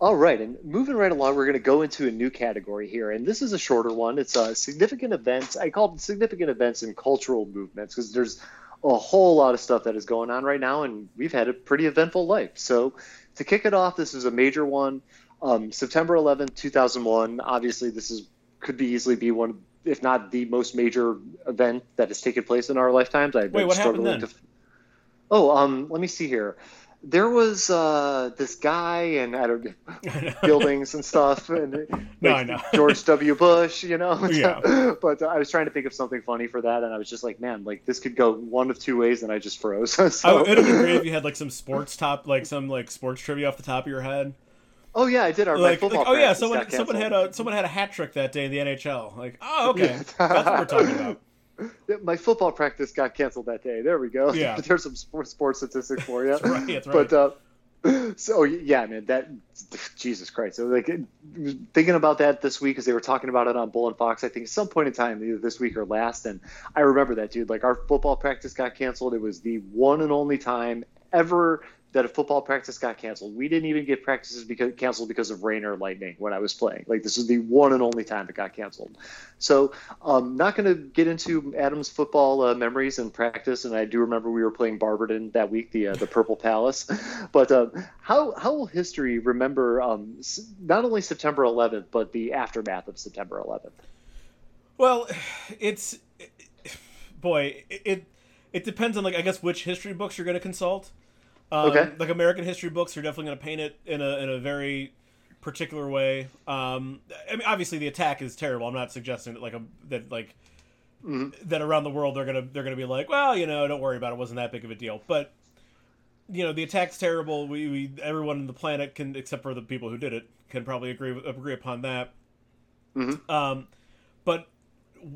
All right, and moving right along, we're going to go into a new category here, and this is a shorter one. It's uh, significant events. I call it significant events and cultural movements because there's a whole lot of stuff that is going on right now, and we've had a pretty eventful life. So, to kick it off, this is a major one. Um, September 11th, 2001. Obviously, this is could be easily be one, if not the most major event that has taken place in our lifetimes. I've Wait, what happened then? To... Oh, um, let me see here there was uh, this guy and I don't know, buildings and stuff, and like, no, I know George W. Bush, you know. Yeah. but uh, I was trying to think of something funny for that, and I was just like, man, like this could go one of two ways, and I just froze. so, oh, it'd be great if you had like some sports top, like some like sports trivia off the top of your head. Oh yeah, I did. Our like, football. Like, oh yeah, someone someone had a someone had a hat trick that day in the NHL. Like, oh okay, that's what we're talking about my football practice got canceled that day. There we go. Yeah. There's some sports, sports statistics for you. that's right. That's right. But uh, so yeah, man, that Jesus Christ. So like thinking about that this week because they were talking about it on Bull and Fox. I think at some point in time, either this week or last, and I remember that dude. Like our football practice got canceled. It was the one and only time ever that a football practice got canceled. We didn't even get practices because canceled because of rain or lightning when I was playing. Like this is the one and only time it got canceled. So I'm um, not going to get into Adam's football uh, memories and practice. And I do remember we were playing Barberton that week, the uh, the Purple Palace. but uh, how how will history remember um, not only September 11th but the aftermath of September 11th? Well, it's boy, it it depends on like I guess which history books you're going to consult. Um, okay. Like American history books are definitely going to paint it in a in a very particular way. Um, I mean, obviously the attack is terrible. I'm not suggesting that like a that like mm-hmm. that around the world they're gonna they're gonna be like, well, you know, don't worry about it. it wasn't that big of a deal. But you know, the attack's terrible. We, we everyone on the planet can, except for the people who did it, can probably agree agree upon that. Mm-hmm. Um, but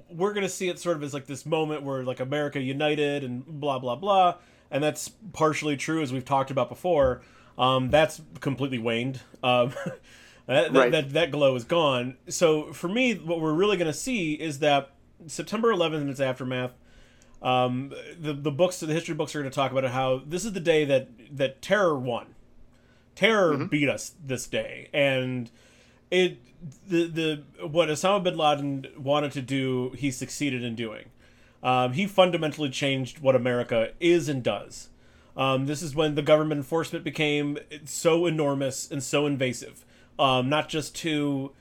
we're gonna see it sort of as like this moment where like America united and blah blah blah and that's partially true as we've talked about before. Um, that's completely waned. Um, that, right. that, that glow is gone. So for me, what we're really going to see is that September 11th and its aftermath. Um, the the books, the history books, are going to talk about how this is the day that that terror won. Terror mm-hmm. beat us this day, and it the the what Osama bin Laden wanted to do, he succeeded in doing. Um, he fundamentally changed what America is and does. Um, this is when the government enforcement became so enormous and so invasive, um, not just to,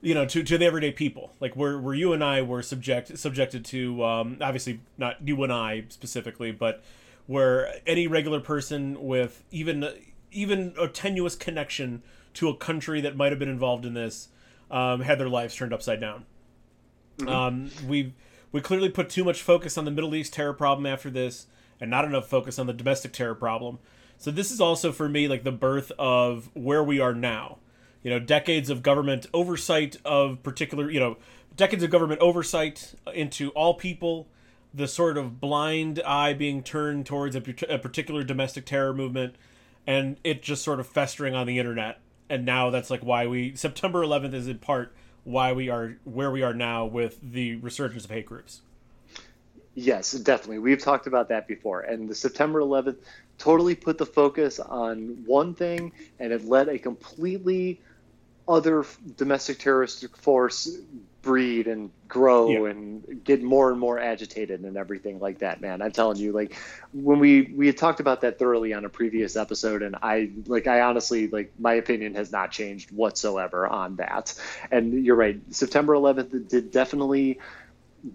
you know, to, to the everyday people. Like where where you and I were subject subjected to, um, obviously not you and I specifically, but where any regular person with even even a tenuous connection to a country that might have been involved in this um, had their lives turned upside down. Mm-hmm. Um, we've we clearly put too much focus on the Middle East terror problem after this, and not enough focus on the domestic terror problem. So this is also for me like the birth of where we are now. You know, decades of government oversight of particular, you know, decades of government oversight into all people, the sort of blind eye being turned towards a, a particular domestic terror movement, and it just sort of festering on the internet. And now that's like why we September 11th is in part why we are where we are now with the resurgence of hate groups. Yes, definitely. We've talked about that before. And the September 11th totally put the focus on one thing and it led a completely other domestic terrorist force breed and grow yeah. and get more and more agitated and everything like that man i'm telling you like when we we had talked about that thoroughly on a previous episode and i like i honestly like my opinion has not changed whatsoever on that and you're right september 11th did definitely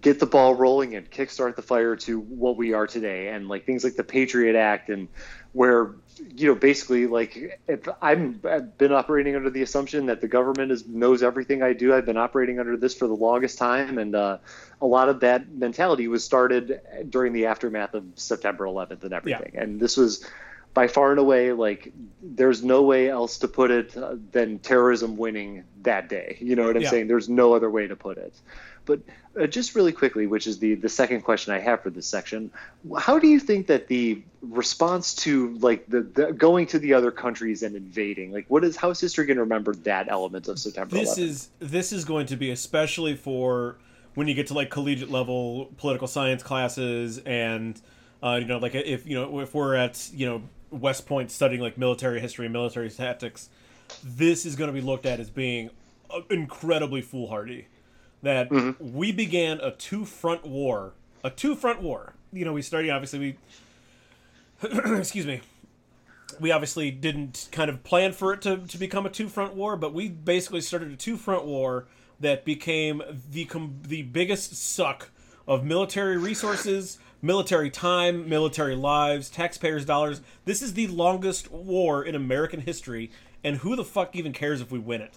get the ball rolling and kickstart the fire to what we are today and like things like the patriot act and where you know basically like if I'm I've been operating under the assumption that the government is knows everything I do. I've been operating under this for the longest time, and uh, a lot of that mentality was started during the aftermath of September 11th and everything. Yeah. And this was by far and away like there's no way else to put it uh, than terrorism winning that day. You know what I'm yeah. saying? There's no other way to put it. But uh, just really quickly, which is the the second question I have for this section, how do you think that the response to like the, the going to the other countries and invading, like what is how is history going to remember that element of September? This 11th? is this is going to be especially for when you get to like collegiate level political science classes and uh, you know like if you know if we're at you know West Point studying like military history and military tactics. this is going to be looked at as being uh, incredibly foolhardy. That mm-hmm. we began a two front war, a two front war. You know, we started obviously we, excuse me, we obviously didn't kind of plan for it to, to become a two front war, but we basically started a two front war that became the the biggest suck of military resources, military time, military lives, taxpayers' dollars. This is the longest war in American history, and who the fuck even cares if we win it?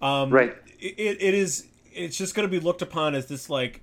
Um, right. It, it is. It's just going to be looked upon as this like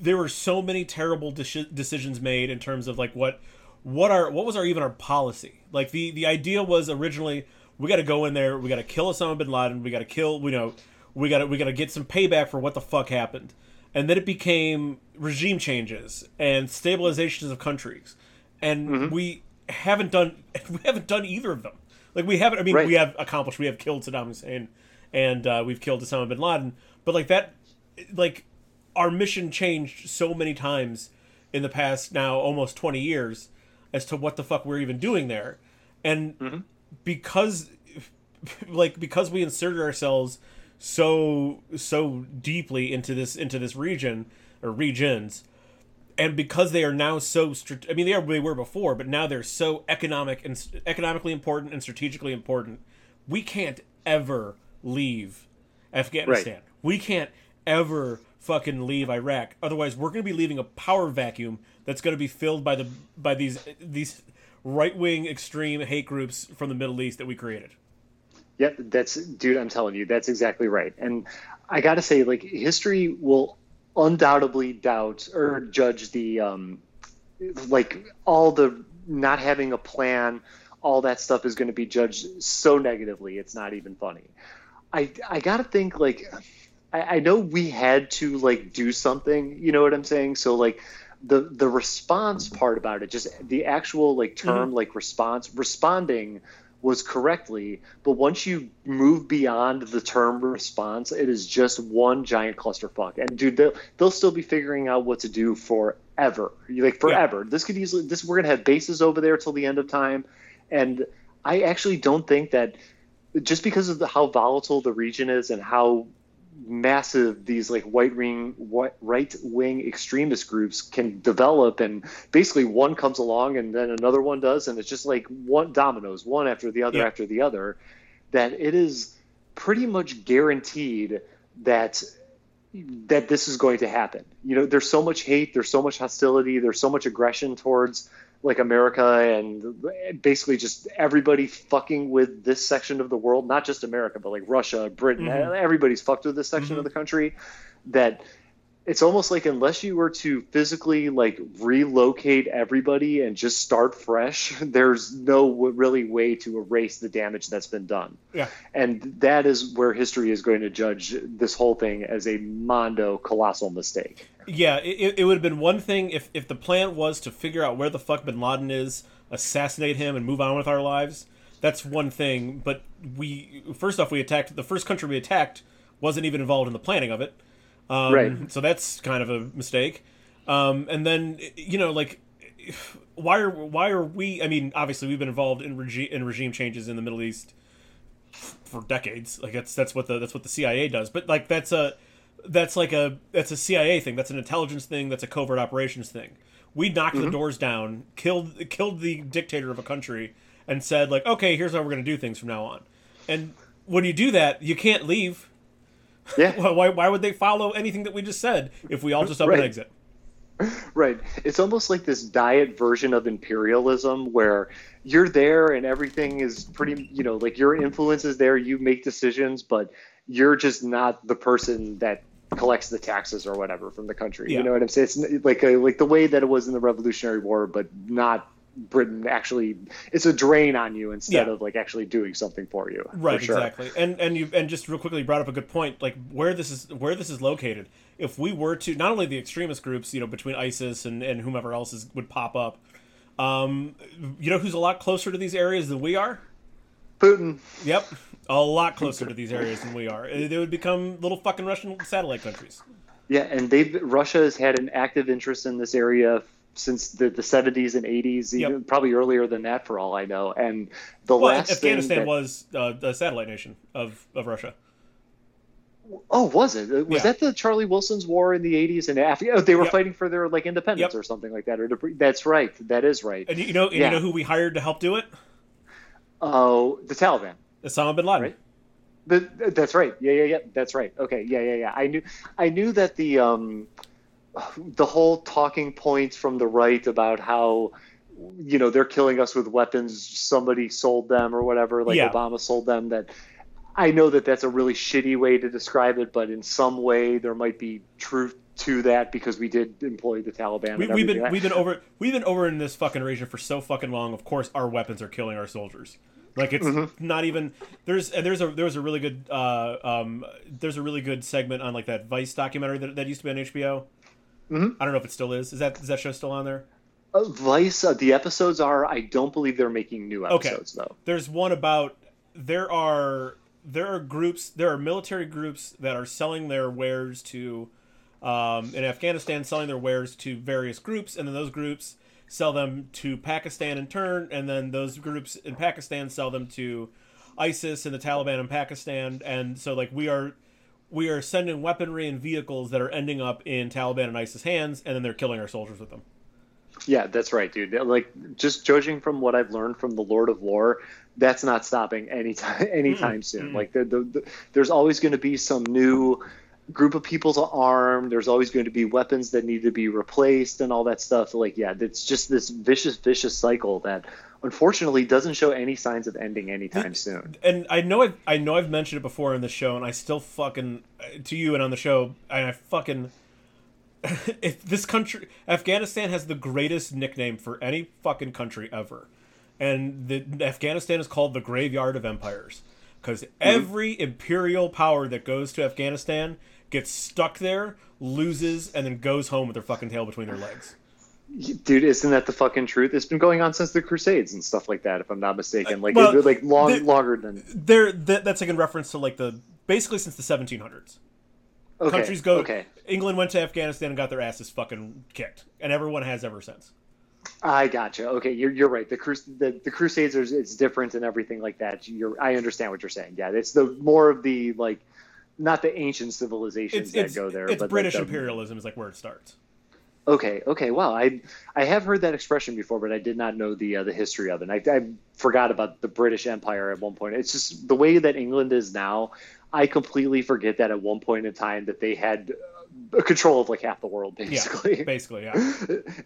there were so many terrible de- decisions made in terms of like what what our what was our even our policy like the the idea was originally we got to go in there we got to kill Osama bin Laden we got to kill you know we got to we got to get some payback for what the fuck happened and then it became regime changes and stabilizations of countries and mm-hmm. we haven't done we haven't done either of them like we haven't i mean right. we have accomplished we have killed saddam hussein and uh, we've killed osama bin laden but like that like our mission changed so many times in the past now almost 20 years as to what the fuck we're even doing there and mm-hmm. because like because we inserted ourselves so so deeply into this into this region or regions and because they are now so i mean they, are, they were before but now they're so economic and economically important and strategically important we can't ever leave afghanistan right. we can't ever fucking leave iraq otherwise we're going to be leaving a power vacuum that's going to be filled by the by these these right-wing extreme hate groups from the middle east that we created Yep, that's dude. I'm telling you, that's exactly right. And I got to say, like, history will undoubtedly doubt or judge the, um, like, all the not having a plan, all that stuff is going to be judged so negatively. It's not even funny. I I got to think like, I, I know we had to like do something. You know what I'm saying? So like the the response part about it just the actual like term mm-hmm. like response responding was correctly, but once you move beyond the term response, it is just one giant clusterfuck. And dude, they'll, they'll still be figuring out what to do forever, like forever. Yeah. This could easily this we're gonna have bases over there till the end of time, and I actually don't think that just because of the, how volatile the region is and how massive these like white wing right wing extremist groups can develop and basically one comes along and then another one does and it's just like one dominoes one after the other yeah. after the other that it is pretty much guaranteed that that this is going to happen you know there's so much hate there's so much hostility there's so much aggression towards like America and basically just everybody fucking with this section of the world, not just America, but like Russia, Britain, mm-hmm. everybody's fucked with this section mm-hmm. of the country. That it's almost like unless you were to physically like relocate everybody and just start fresh, there's no really way to erase the damage that's been done. Yeah. And that is where history is going to judge this whole thing as a mondo colossal mistake. Yeah, it, it would have been one thing if, if the plan was to figure out where the fuck Bin Laden is, assassinate him, and move on with our lives. That's one thing. But we first off, we attacked the first country we attacked wasn't even involved in the planning of it. Um, right. So that's kind of a mistake. Um, and then you know, like, why are why are we? I mean, obviously we've been involved in regime in regime changes in the Middle East for decades. Like that's that's what the that's what the CIA does. But like that's a that's like a that's a CIA thing. That's an intelligence thing. That's a covert operations thing. We knocked mm-hmm. the doors down, killed killed the dictator of a country, and said like, okay, here's how we're going to do things from now on. And when you do that, you can't leave. Yeah. why, why would they follow anything that we just said if we all just up right. and exit? Right. It's almost like this diet version of imperialism where you're there and everything is pretty, you know, like your influence is there, you make decisions, but you're just not the person that collects the taxes or whatever from the country. Yeah. You know what I'm saying? It's like a, like the way that it was in the Revolutionary War, but not Britain actually. It's a drain on you instead yeah. of like actually doing something for you. Right, for sure. exactly. And and you and just real quickly brought up a good point. Like where this is where this is located. If we were to not only the extremist groups, you know, between ISIS and and whomever else is, would pop up. Um, you know who's a lot closer to these areas than we are? Putin. Yep, a lot closer to these areas than we are. They would become little fucking Russian satellite countries. Yeah, and they've Russia has had an active interest in this area since the, the 70s and 80s, even Yep. probably earlier than that, for all I know. And the Well, last Afghanistan thing that, was uh, the satellite nation of, of Russia. oh, was it? Was Yeah. that the Charlie Wilson's war in the 80s and Af- oh, they were Yep. fighting for their like independence Yep. or something like that? Or to, that's right. That is right. And you know, and Yeah. you know who we hired to help do it? Oh, the Taliban. Osama bin Laden. Right. The, that's right. Yeah, yeah, yeah. That's right. Okay. Yeah, yeah, yeah. I knew, I knew that the um, the whole talking points from the right about how, you know, they're killing us with weapons. Somebody sold them or whatever. Like Yeah. Obama sold them. That I know that that's a really shitty way to describe it, but in some way there might be truth to that because we did employ the Taliban. We, we've been we've been over we've been over in this fucking region for so fucking long. Of course, our weapons are killing our soldiers. Like it's Mm-hmm. not even there's and there's a there was a really good uh, um there's a really good segment on like that Vice documentary that, that used to be on HBO. Mhm. I don't know if it still is. Is that is that show still on there? Uh, Vice. Uh, the episodes are. I don't believe they're making new Okay. episodes though. There's one about there are there are groups there are military groups that are selling their wares to um, in Afghanistan selling their wares to various groups and then those groups sell them to Pakistan in turn and then those groups in Pakistan sell them to ISIS and the Taliban in Pakistan and so like we are we are sending weaponry and vehicles that are ending up in Taliban and ISIS hands and then they're killing our soldiers with them. Yeah, that's right, dude. Like just judging from what I've learned from the Lord of War, that's not stopping anytime hmm, anytime soon. Hmm. Like the, the, the, there's always going to be some new group of people to arm. There's always going to be weapons that need to be replaced and all that stuff. Like yeah, it's just this vicious vicious cycle that unfortunately doesn't show any signs of ending anytime soon. and I know I've, I know I've mentioned it before in the show, and I still fucking to you and on the show, and I fucking if this country Afghanistan has the greatest nickname for any fucking country ever, and the Afghanistan is called the graveyard of empires because mm-hmm. every imperial power that goes to Afghanistan gets stuck there, loses, and then goes home with their fucking tail between their legs. Dude, isn't that the fucking truth? It's been going on since the Crusades and stuff like that, if I'm not mistaken. Like, well, like long, longer than There, that, that's like in reference to like the basically since the 1700s. okay, countries go. Okay, England went to Afghanistan and got their asses fucking kicked, and everyone has ever since. I gotcha. Okay, you're you're right. The crus the, the Crusades is it's different and everything like that. You're I understand what you're saying. Yeah, it's the more of the like, not the ancient civilizations It's that it's, go there. it's but British like the- imperialism is like where it starts. Okay, okay. Wow, I I have heard that expression before, but I did not know the uh, the history of it. I, I forgot about the British Empire at one point. It's just the way that England is now. I completely forget that at one point in time that they had uh, control of like half the world, basically. Yeah, basically, yeah.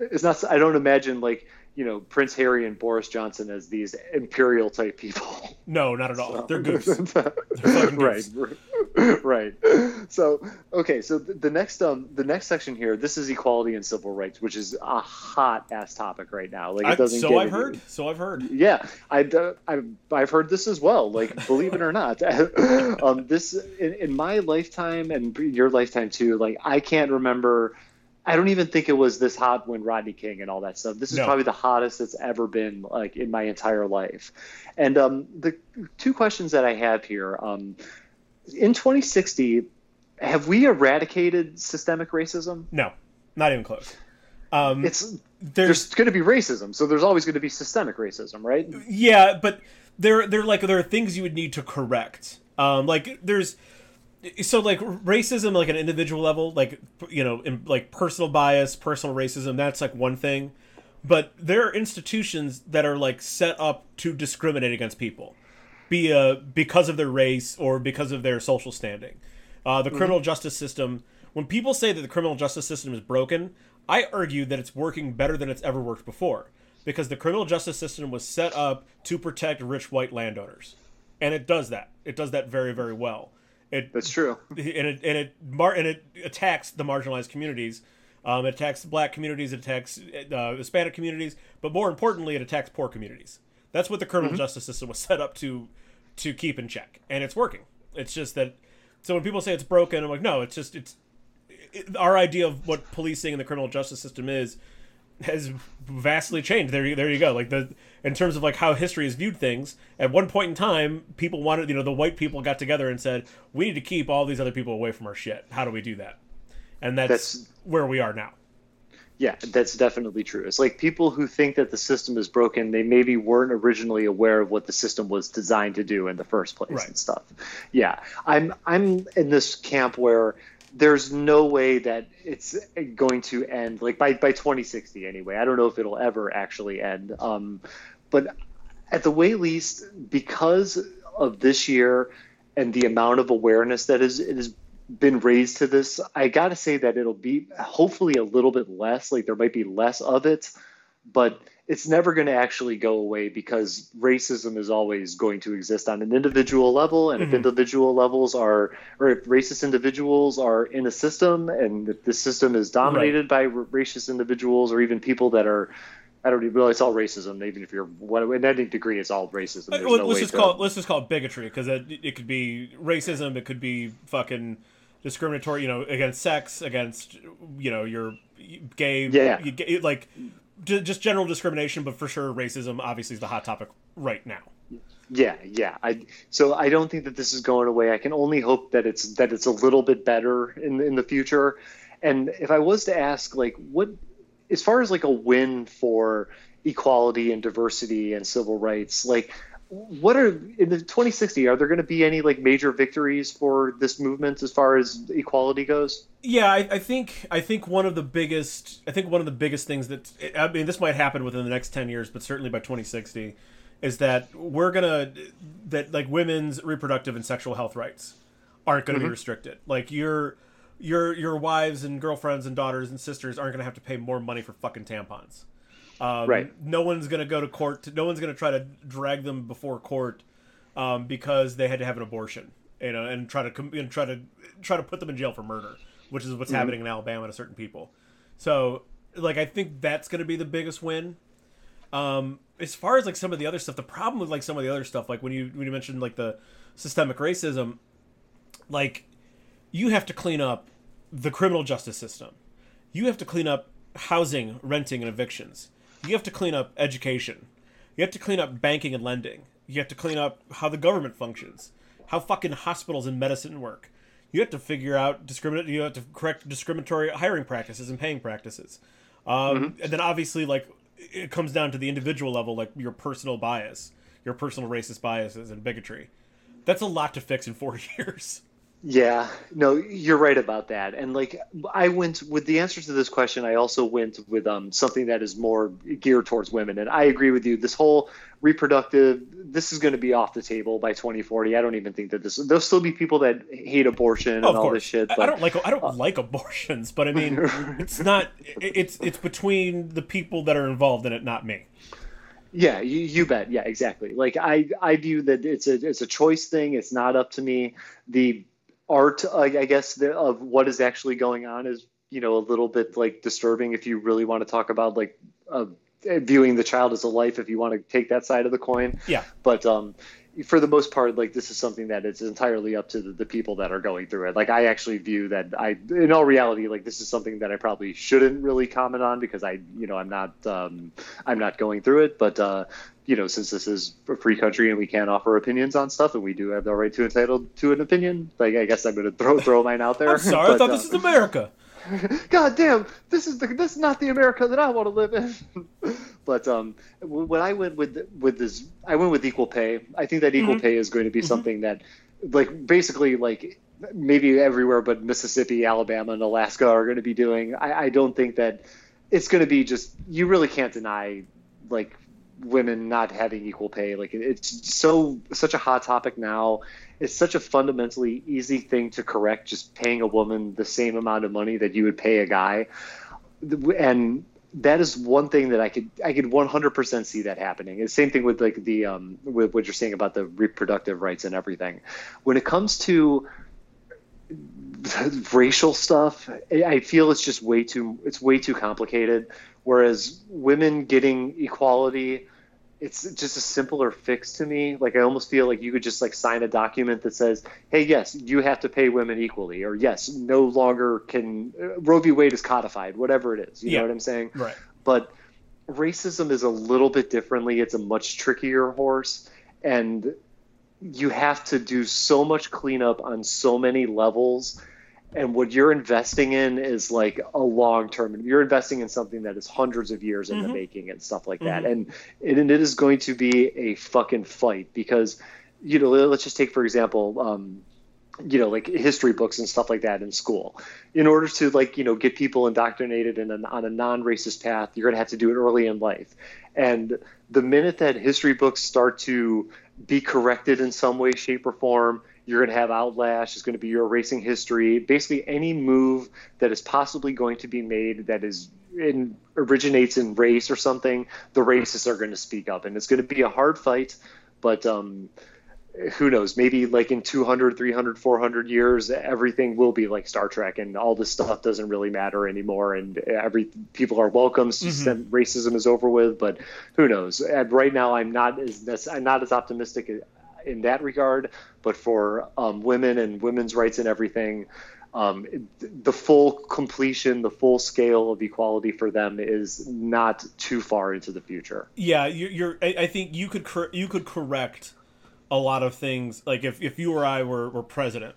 it's not. I don't imagine like you know Prince Harry and Boris Johnson as these imperial type people. No, not at all. They're goose. fucking right. right. So okay, so the, the next um the next section here, this is equality and civil rights, which is a hot ass topic right now. Like it doesn't. so get I've any- heard. So I've heard. yeah, I, uh, I've, I've heard this as well. Like, believe it or not, um, this in, in my lifetime and your lifetime too. Like, I can't remember. I don't even think it was this hot when Rodney King and all that stuff. This is No. probably the hottest it's ever been, like in my entire life. And um, the two questions that I have here: um, in 2060, have we eradicated systemic racism? No, not even close. Um, It's there's there's going to be racism, so there's always going to be systemic racism, right? yeah, but there there like there are things you would need to correct. Um, like there's so like racism like an individual level, like you know, in, like personal bias, personal racism. That's like one thing, but there are institutions that are like set up to discriminate against people, be uh because of their race or because of their social standing. Uh, the criminal justice system. When people say that the criminal justice system is broken, I argue that it's working better than it's ever worked before because the criminal justice system was set up to protect rich white landowners, and it does that. It does that very very well. It That's true. and it and it mar- and it attacks the marginalized communities. Um, it attacks black communities. It attacks uh, Hispanic communities, but more importantly, it attacks poor communities. That's what the criminal mm-hmm. justice system was set up to to keep in check, and it's working. It's just that. So when people say it's broken, I'm like, no, it's just it's it, our idea of what policing and the criminal justice system is has vastly changed. There, you- there you go. Like the in terms of like how history has viewed things. At one point in time, people wanted, you know, the white people got together and said, "We need to keep all these other people away from our shit. How do we do that?" And that's, That's- where we are now. Yeah, that's definitely true. It's like people who think that the system is broken, they maybe weren't originally aware of what the system was designed to do in the first place Right. and stuff. Yeah, I'm I'm in this camp where there's no way that it's going to end like by by 2060 anyway. I don't know if it'll ever actually end. Um, but at the way least, because of this year and the amount of awareness that is it has been raised to this, I got to say that it'll be hopefully a little bit less. Like there might be less of it, but it's never going to actually go away because racism is always going to exist on an individual level. And Mhm. if individual levels are, or if racist individuals are in a system and if the system is dominated by r- racist individuals or even people that are, I don't even realize it's all racism. Even if you're, what, in any degree, it's all racism. There's no let's way just to- call it, let's just call it bigotry because it, it could be racism. It could be fucking discriminatory. You know, against sex, against you know your gay. Yeah. you, gay- like just general discrimination, but for sure racism obviously is the hot topic right now. Yeah, yeah. I so I don't think that this is going away. I can only hope that it's that it's a little bit better in in the future. And if I was to ask, like, what, as far as like a win for equality and diversity and civil rights, like, what are in the 2060? Are there going to be any like major victories for this movement as far as equality goes? Yeah, I, I think I think one of the biggest I think one of the biggest things that I mean this might happen within the next ten years, but certainly by 2060, is that we're gonna that like women's reproductive and sexual health rights aren't gonna be mm-hmm. restricted. Like your your your wives and girlfriends and daughters and sisters aren't gonna have to pay more money for fucking tampons. Um, Right. No one's gonna go to court. To, no one's gonna try to drag them before court um, because they had to have an abortion, you know, and try to and try to try to put them in jail for murder, which is what's happening in Alabama to certain people. So, like, I think that's going to be the biggest win. Um, as far as like some of the other stuff, the problem with like some of the other stuff, like when you when you mentioned like the systemic racism, like you have to clean up the criminal justice system. You have to clean up housing, renting, and evictions. You have to clean up education. You have to clean up banking and lending. You have to clean up how the government functions, how fucking hospitals and medicine work. You have to figure out discriminate. You have to correct discriminatory hiring practices and paying practices. Um, And then obviously, like it comes down to the individual level, like your personal bias, your personal racist biases and bigotry. That's a lot to fix in four years. Yeah, no, you're right about that. And like I went with the answer to this question, I also went with um something that is more geared towards women. And I agree with you. This whole reproductive this is going to be off the table by 2040. I don't even think that this there'll still be people that hate abortion and all course, this shit. I- But I don't like I don't like abortions, but I mean, it's not. It's it's between the people that are involved in it, not me. Yeah, you, you bet. Yeah, exactly. Like I, I view that it's a it's a choice thing. It's not up to me. The art, I, I guess, the, of what is actually going on is you know a little bit like disturbing if you really want to talk about like uh, viewing the child as a life. If you want to take that side of the coin, Yeah, but um, for the most part, like this is something that it's entirely up to the, the people that are going through it. Like I actually view that I, in all reality, like this is something that I probably shouldn't really comment on because I, you know, I'm not, um, I'm not going through it. But uh, you know, since this is a free country and we can't offer opinions on stuff, and we do have the right to entitled to an opinion, like I guess I'm going to throw throw mine out there. I'm sorry. I But, thought uh, this is America. God damn, this is the this is not the America that I want to live in. but um, when I went with with this, I went with equal pay. I think that equal Mhm. pay is going to be something that, like, basically, like maybe everywhere but Mississippi, Alabama, and Alaska are going to be doing. I, I don't think that it's going to be just. You really can't deny like women not having equal pay. Like it's so such a hot topic now. It's such a fundamentally easy thing to correct. Just paying a woman the same amount of money that you would pay a guy, and that is one thing that I could I could 100% see that happening. And same thing with like the um with what you're saying about the reproductive rights and everything. When it comes to racial stuff, I I feel it's just way too it's way too complicated. Whereas women getting equality, it's just a simpler fix to me. Like I almost feel like you could just like sign a document that says, "Hey, yes, you have to pay women equally," or "Yes, no longer can uh, Roe v. Wade is codified," whatever it is. You Yeah. know what I'm saying? Right. But racism is a little bit differently. It's a much trickier horse, and you have to do so much cleanup on so many levels and what you're investing in is like a long term you're investing in something that is hundreds of years in mm-hmm. the making and stuff like that mm-hmm. and, and it is going to be a fucking fight because you know let's just take for example um, you know like history books and stuff like that in school in order to like you know get people indoctrinated in an, on a non-racist path you're going to have to do it early in life and the minute that history books start to be corrected in some way shape or form you're going to have outlash It's going to be your racing history basically any move that is possibly going to be made that is in originates in race or something the racists are going to speak up. And it's going to be a hard fight but um, who knows? Maybe like in 200 300 400 years everything will be like star trek and all this stuff doesn't really matter anymore and every people are welcome mm-hmm. racism is over with but who knows? And right now i'm not as i'm not as optimistic in that regard but for um, women and women's rights and everything um, the full completion, the full scale of equality for them is not too far into the future. Yeah, you're. you're I think you could cor- you could correct a lot of things. Like if, if you or I were, were president,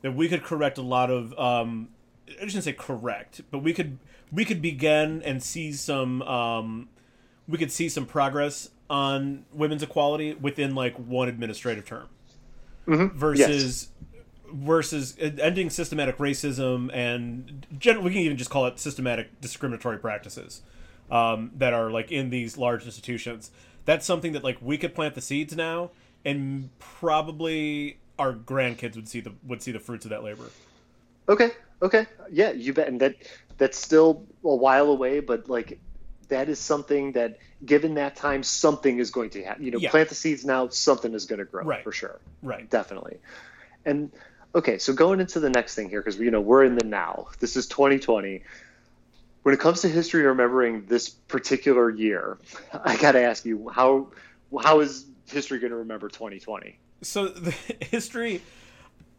that we could correct a lot of. Um, I shouldn't say correct, but we could we could begin and see some. Um, we could see some progress on women's equality within like one administrative term, mm-hmm. versus. Yes. Versus ending systematic racism and gen- we can even just call it systematic discriminatory practices um, that are like in these large institutions. That's something that like we could plant the seeds now, and probably our grandkids would see the would see the fruits of that labor. Okay. Okay. Yeah, you bet. And that that's still a while away, but like that is something that given that time something is going to happen you know yeah. plant the seeds now something is going to grow right. for sure right definitely and okay so going into the next thing here because you know we're in the now this is 2020 when it comes to history remembering this particular year i got to ask you how how is history going to remember 2020? So the history,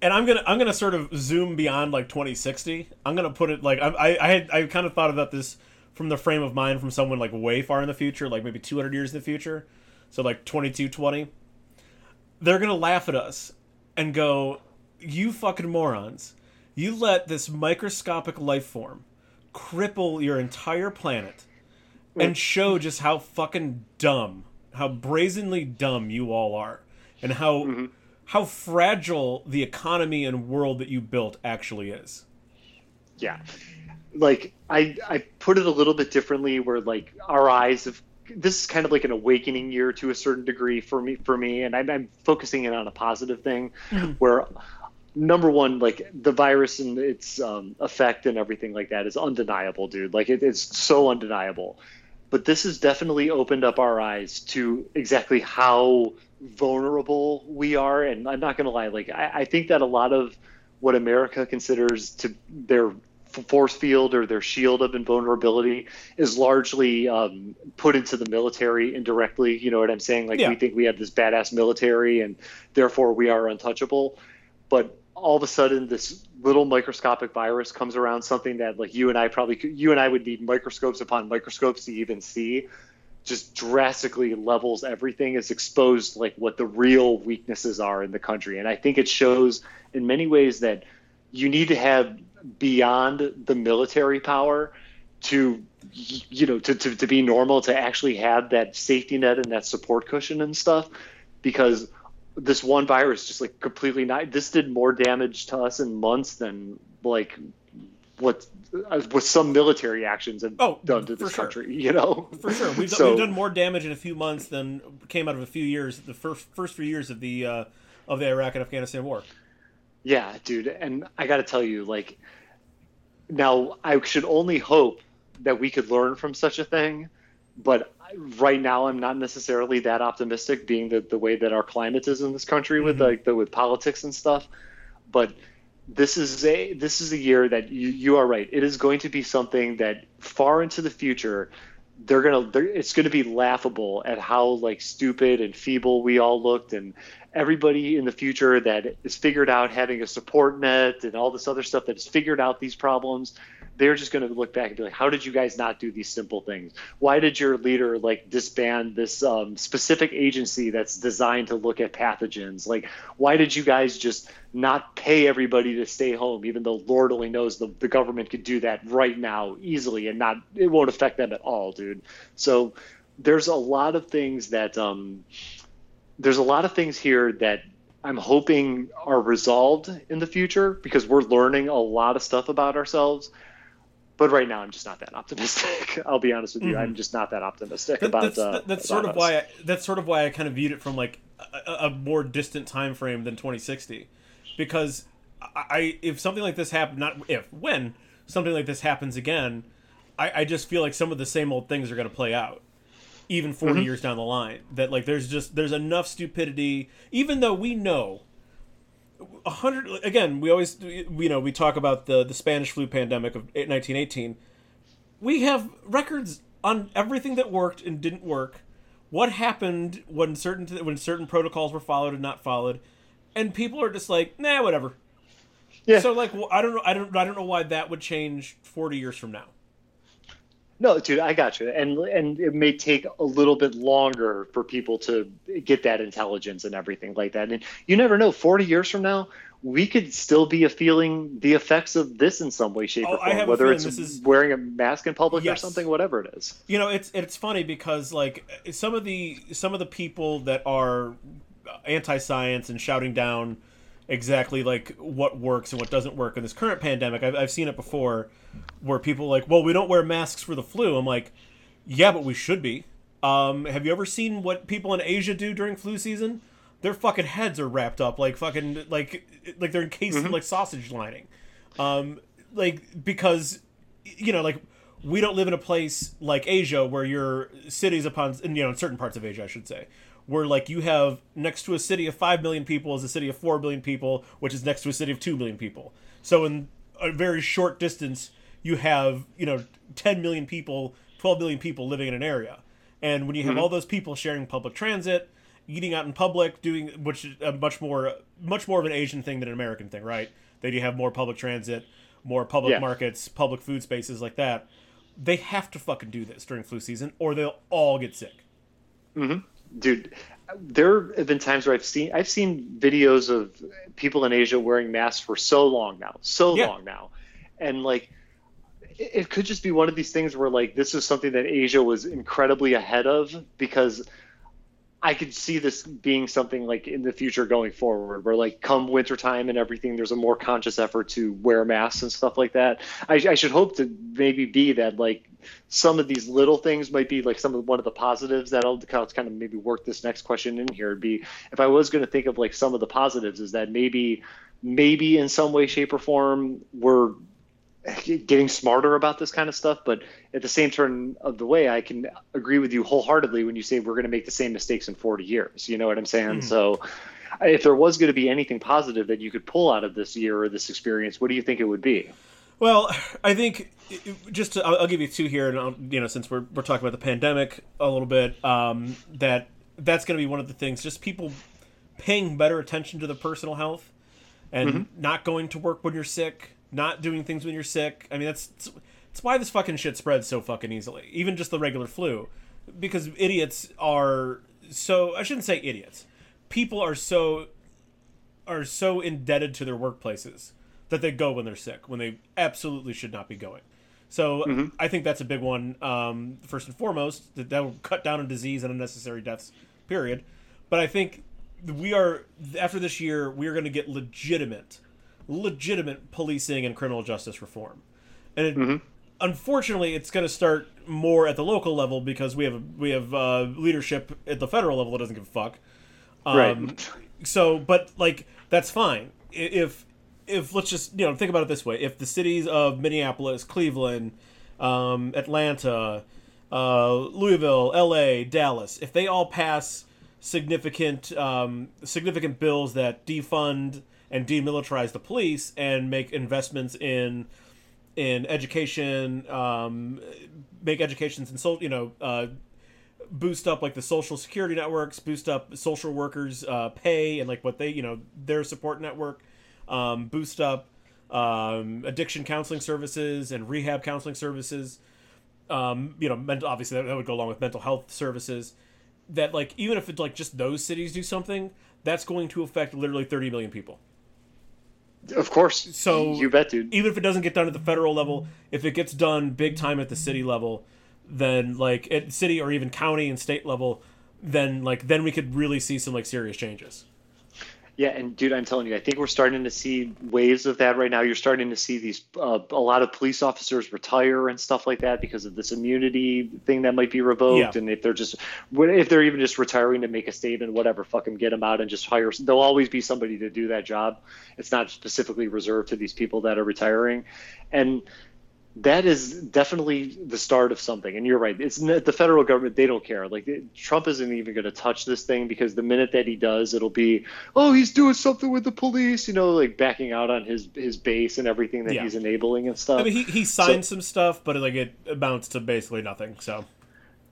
and I'm gonna I'm gonna sort of zoom beyond like 2060. I'm gonna put it like I I had I kind of thought about this from the frame of mind from someone like way far in the future, like maybe 200 years in the future. So like 2220. They're gonna laugh at us and go, "You fucking morons! You let this microscopic life form cripple your entire planet." and show just how fucking dumb how brazenly dumb you all are, and how mm-hmm. how fragile the economy and world that you built actually is. Yeah, like I I put it a little bit differently, where like our eyes have. This is kind of like an awakening year to a certain degree for me. For me, and I'm, I'm focusing in on a positive thing, mm-hmm. where number one, like the virus and its um, effect and everything like that is undeniable, dude. Like it, it's so undeniable but this has definitely opened up our eyes to exactly how vulnerable we are. And I'm not going to lie, like I, I, think that a lot of what America considers to their force field or their shield of invulnerability is largely um, put into the military indirectly. You know what I'm saying? Like yeah. we think we have this badass military, and therefore we are untouchable. But all of a sudden this little microscopic virus comes around something that like you and I probably could, you and I would need microscopes upon microscopes to even see just drastically levels everything is exposed like what the real weaknesses are in the country and I think it shows in many ways that you need to have beyond the military power to you know to, to, to be normal to actually have that safety net and that support cushion and stuff because this one virus just like completely not. This did more damage to us in months than like what uh, what some military actions have oh, done to this sure. country. You know, for sure, we've, so, we've done more damage in a few months than came out of a few years. The first first few years of the uh, of the Iraq and Afghanistan war. Yeah, dude, and I got to tell you, like, now I should only hope that we could learn from such a thing, but right now I'm not necessarily that optimistic, being the, the way that our climate is in this country with mm-hmm. like the with politics and stuff. But this is a this is a year that you, you are right. It is going to be something that far into the future they're gonna they're, it's gonna be laughable at how like stupid and feeble we all looked and everybody in the future that is figured out having a support net and all this other stuff that has figured out these problems they're just going to look back and be like, how did you guys not do these simple things? Why did your leader like disband this um, specific agency that's designed to look at pathogens? Like, why did you guys just not pay everybody to stay home, even though Lord only knows the, the government could do that right now easily and not, it won't affect them at all, dude. So there's a lot of things that, um, there's a lot of things here that I'm hoping are resolved in the future because we're learning a lot of stuff about ourselves but right now I'm just not that optimistic. I'll be honest with you, mm-hmm. I'm just not that optimistic that, about. That's, uh, that's about sort of why I, that's sort of why I kind of viewed it from like a, a more distant time frame than 2060, because I if something like this happened, not if when something like this happens again, I, I just feel like some of the same old things are going to play out, even 40 mm-hmm. years down the line. That like there's just there's enough stupidity, even though we know a hundred again we always you know we talk about the the spanish flu pandemic of 1918 we have records on everything that worked and didn't work what happened when certain when certain protocols were followed and not followed and people are just like nah whatever yeah so like i don't know i don't i don't know why that would change 40 years from now no, dude, I got you, and and it may take a little bit longer for people to get that intelligence and everything like that. And you never know. Forty years from now, we could still be feeling the effects of this in some way, shape, oh, or form. Whether it's is... wearing a mask in public yes. or something, whatever it is. You know, it's it's funny because like some of the some of the people that are anti-science and shouting down exactly like what works and what doesn't work in this current pandemic. I've, I've seen it before where people like, well, we don't wear masks for the flu. I'm like, yeah, but we should be. Um, have you ever seen what people in Asia do during flu season? Their fucking heads are wrapped up like fucking like like they're encased mm-hmm. in like sausage lining. Um, like because you know like we don't live in a place like Asia where your cities upon you know in certain parts of Asia I should say where like you have next to a city of 5 million people is a city of 4 billion people which is next to a city of 2 million people. So in a very short distance you have you know 10 million people 12 million people living in an area. And when you have mm-hmm. all those people sharing public transit eating out in public doing which is a much more much more of an asian thing than an american thing right? That you have more public transit more public markets public food spaces like that. They have to fucking do this during flu season or they'll all get sick. Mm-hmm dude there have been times where I've seen I've seen videos of people in Asia wearing masks for so long now, so yeah. long now, and like it, it could just be one of these things where like this is something that Asia was incredibly ahead of because I could see this being something like in the future going forward, where like come wintertime and everything, there's a more conscious effort to wear masks and stuff like that. I, I should hope to maybe be that like some of these little things might be like some of one of the positives that I'll kind of maybe work this next question in here. Would be if I was going to think of like some of the positives is that maybe maybe in some way, shape, or form we're getting smarter about this kind of stuff. But at the same turn of the way, I can agree with you wholeheartedly when you say we're going to make the same mistakes in 40 years. You know what I'm saying? Mm. So if there was going to be anything positive that you could pull out of this year or this experience, what do you think it would be? Well, I think just to, I'll, I'll, give you two here, and I'll, you know, since we're we're talking about the pandemic a little bit, um, that that's going to be one of the things. Just people paying better attention to their personal health and mm-hmm. not going to work when you're sick, not doing things when you're sick. I mean, that's that's why this fucking shit spreads so fucking easily. Even just the regular flu, because idiots are so. I shouldn't say idiots. People are so are so indebted to their workplaces that they go when they're sick when they absolutely should not be going. So mm-hmm. I think that's a big one. Um, first and foremost, that that will cut down on disease and unnecessary deaths. Period. But I think we are after this year we are going to get legitimate, legitimate policing and criminal justice reform, and it, mm-hmm. unfortunately, it's going to start more at the local level because we have we have uh, leadership at the federal level that doesn't give a fuck. Um, right. So, but like that's fine if if let's just you know think about it this way: if the cities of Minneapolis, Cleveland, um, Atlanta, uh, Louisville, L.A., Dallas, if they all pass significant um, significant bills that defund and demilitarize the police and make investments in in education, um, make educations and so you know uh, boost up like the social security networks, boost up social workers' uh, pay and like what they you know their support network um, boost up um, addiction counseling services and rehab counseling services. Um, you know, mental, obviously that, that would go along with mental health services. That like even if it's like just those cities do something, that's going to affect literally 30 million people. Of course. So you bet, dude. Even if it doesn't get done at the federal level, if it gets done big time at the city level, then like at city or even county and state level, then like then we could really see some like serious changes. Yeah, and dude, I'm telling you, I think we're starting to see waves of that right now. You're starting to see these uh, a lot of police officers retire and stuff like that because of this immunity thing that might be revoked. Yeah. And if they're just if they're even just retiring to make a statement, whatever, fuck them, get them out and just hire. There'll always be somebody to do that job. It's not specifically reserved to these people that are retiring, and that is definitely the start of something. And you're right. It's the federal government. They don't care. Like Trump isn't even going to touch this thing because the minute that he does, it'll be, oh, he's doing something with the police. You know, like backing out on his his base and everything that yeah. he's enabling and stuff. I mean, he he signed so, some stuff, but like it amounts to basically nothing. So.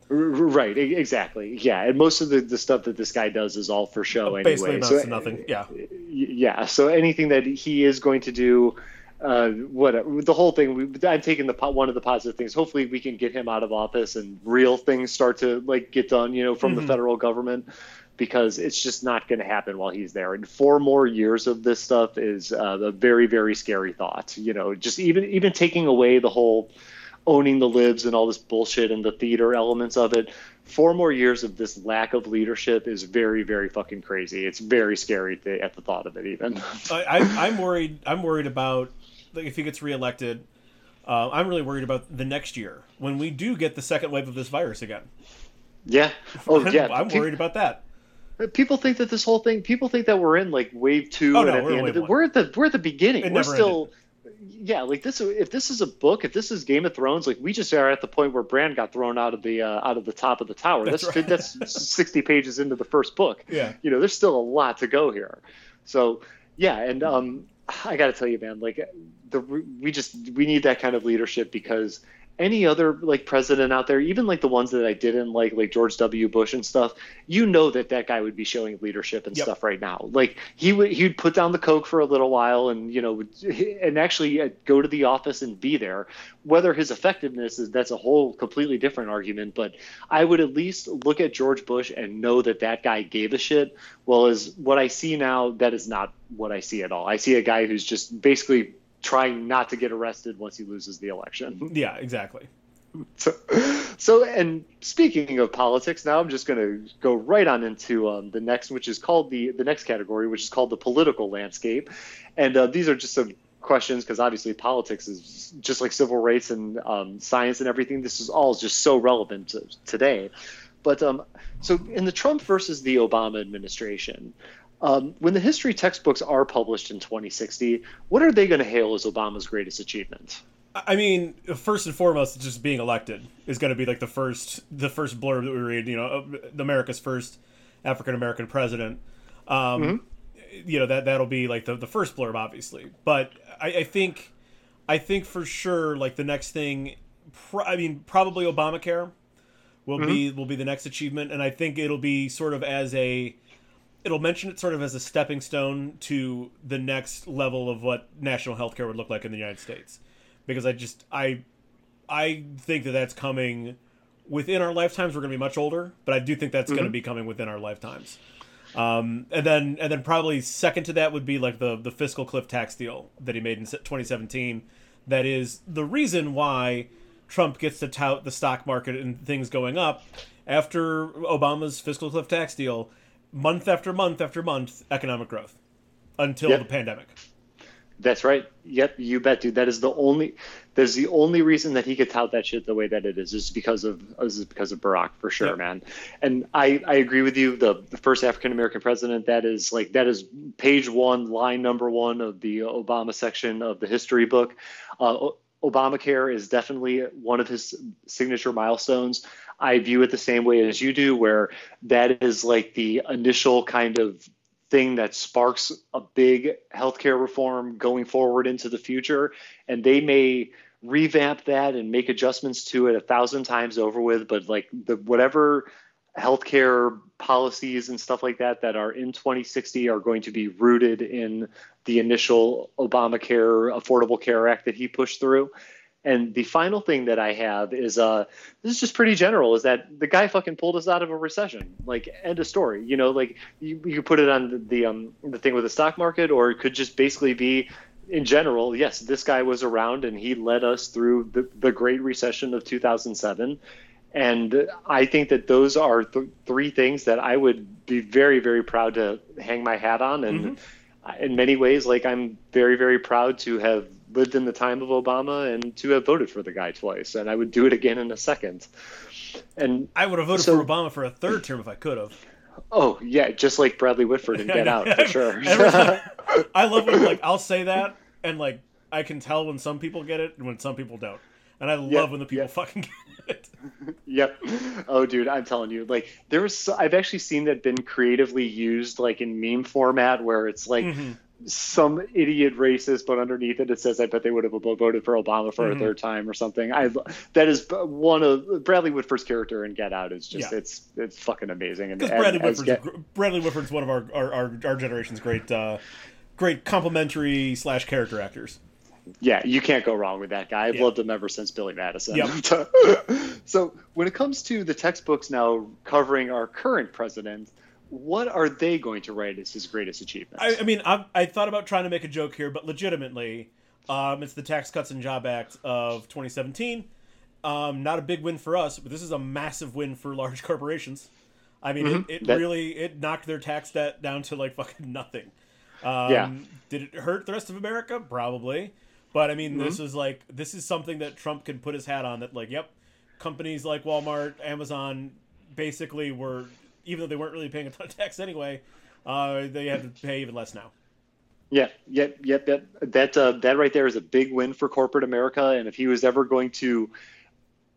Right, exactly. Yeah, and most of the, the stuff that this guy does is all for show Basically anyway. Basically, so, nothing. Yeah. Yeah. So anything that he is going to do, uh, whatever the whole thing. We, I'm taking the one of the positive things. Hopefully, we can get him out of office and real things start to like get done. You know, from mm-hmm. the federal government because it's just not going to happen while he's there. And four more years of this stuff is uh, a very very scary thought. You know, just even even taking away the whole owning the libs and all this bullshit and the theater elements of it. Four more years of this lack of leadership is very, very fucking crazy. It's very scary to, at the thought of it. Even I, I'm worried. I'm worried about like if he gets reelected, uh, I'm really worried about the next year when we do get the second wave of this virus again. Yeah. Oh, I'm, yeah. I'm worried about that. People think that this whole thing. People think that we're in like wave two, oh, and no, at the end of it, we're at the we're at the beginning. It we're still. Ended. Yeah, like this. If this is a book, if this is Game of Thrones, like we just are at the point where Bran got thrown out of the uh, out of the top of the tower. That's that's, right. that's sixty pages into the first book. Yeah, you know, there's still a lot to go here. So yeah, and um, I got to tell you, man, like the we just we need that kind of leadership because any other like president out there, even like the ones that I didn't like, like George W. Bush and stuff, you know that that guy would be showing leadership and yep. stuff right now. Like he would he'd put down the coke for a little while and you know and actually uh, go to the office and be there. Whether his effectiveness is that's a whole completely different argument, but I would at least look at George Bush and know that that guy gave a shit. Well, as what I see now, that is not what I see at all. I see a guy who's just basically trying not to get arrested once he loses the election. Yeah, exactly. So, so and speaking of politics, now I'm just going to go right on into um, the next, which is called the the next category, which is called the political landscape, and uh, these are just some questions because obviously politics is just like civil rights and um, science and everything. This is all just so relevant to today. But um, so in the Trump versus the Obama administration, um, when the history textbooks are published in 2060, what are they going to hail as Obama's greatest achievement? I mean, first and foremost, just being elected is going to be like the first the first blurb that we read. You know, America's first African American president. Um, mm-hmm. You know that that'll be like the, the first blurb, obviously. But I, I think I think for sure, like the next thing, pro- I mean, probably Obamacare will mm-hmm. be will be the next achievement, and I think it'll be sort of as a it'll mention it sort of as a stepping stone to the next level of what national healthcare would look like in the United States. Because I just I I think that that's coming within our lifetimes. We're going to be much older, but I do think that's mm-hmm. going to be coming within our lifetimes. Um, and then and then probably second to that would be like the the fiscal cliff tax deal that he made in 2017. That is the reason why Trump gets to tout the stock market and things going up after Obama's fiscal cliff tax deal month after month after month economic growth until yep. the pandemic. That's right. Yep, you bet, dude. That is the only. There's the only reason that he could tout that shit the way that it is is because of is because of Barack for sure, yep. man. And I I agree with you. The, the first African American president that is like that is page one, line number one of the Obama section of the history book. Uh, Obamacare is definitely one of his signature milestones. I view it the same way as you do, where that is like the initial kind of thing that sparks a big healthcare reform going forward into the future. And they may revamp that and make adjustments to it a thousand times over with, but like the whatever healthcare policies and stuff like that that are in 2060 are going to be rooted in the initial Obamacare Affordable Care Act that he pushed through. And the final thing that I have is uh this is just pretty general is that the guy fucking pulled us out of a recession. Like end of story. You know, like you, you put it on the, the um the thing with the stock market or it could just basically be in general, yes, this guy was around and he led us through the, the Great Recession of 2007. And I think that those are th- three things that I would be very, very proud to hang my hat on. And mm-hmm. In many ways, like I'm very, very proud to have lived in the time of Obama and to have voted for the guy twice. And I would do it again in a second. And I would have voted so, for Obama for a third term if I could have. Oh yeah, just like Bradley Whitford and Get Out for sure. I love when like I'll say that and like I can tell when some people get it and when some people don't. And I love yep, when the people yep. fucking get it. yep. Oh, dude, I'm telling you, like there was, so, I've actually seen that been creatively used, like in meme format, where it's like mm-hmm some idiot racist, but underneath it it says, "I bet they would have voted for Obama for mm-hmm. a third time" or something. I that is one of Bradley Whitford's character in Get Out is just yeah. it's it's fucking amazing. And, and Bradley Whitford's Get... Bradley Whitford's one of our our, our, our generation's great uh, great complimentary slash character actors. Yeah, you can't go wrong with that guy. I've yeah. loved him ever since Billy Madison. Yep. so when it comes to the textbooks now covering our current president what are they going to write as his greatest achievement? I, I mean, I, I, thought about trying to make a joke here, but legitimately, um, it's the Tax Cuts and Job Act of 2017. Um, not a big win for us, but this is a massive win for large corporations. I mean, mm-hmm. it, it that... really it knocked their tax debt down to like fucking nothing. Um, yeah. Did it hurt the rest of America? Probably. But I mean, mm-hmm. this is like this is something that Trump can put his hat on. That like, yep, companies like Walmart, Amazon, basically were even though they weren't really paying a ton of tax anyway, uh, they had to pay even less now. Yeah, yep, yep, yep. That uh, that right there is a big win for corporate America. And if he was ever going to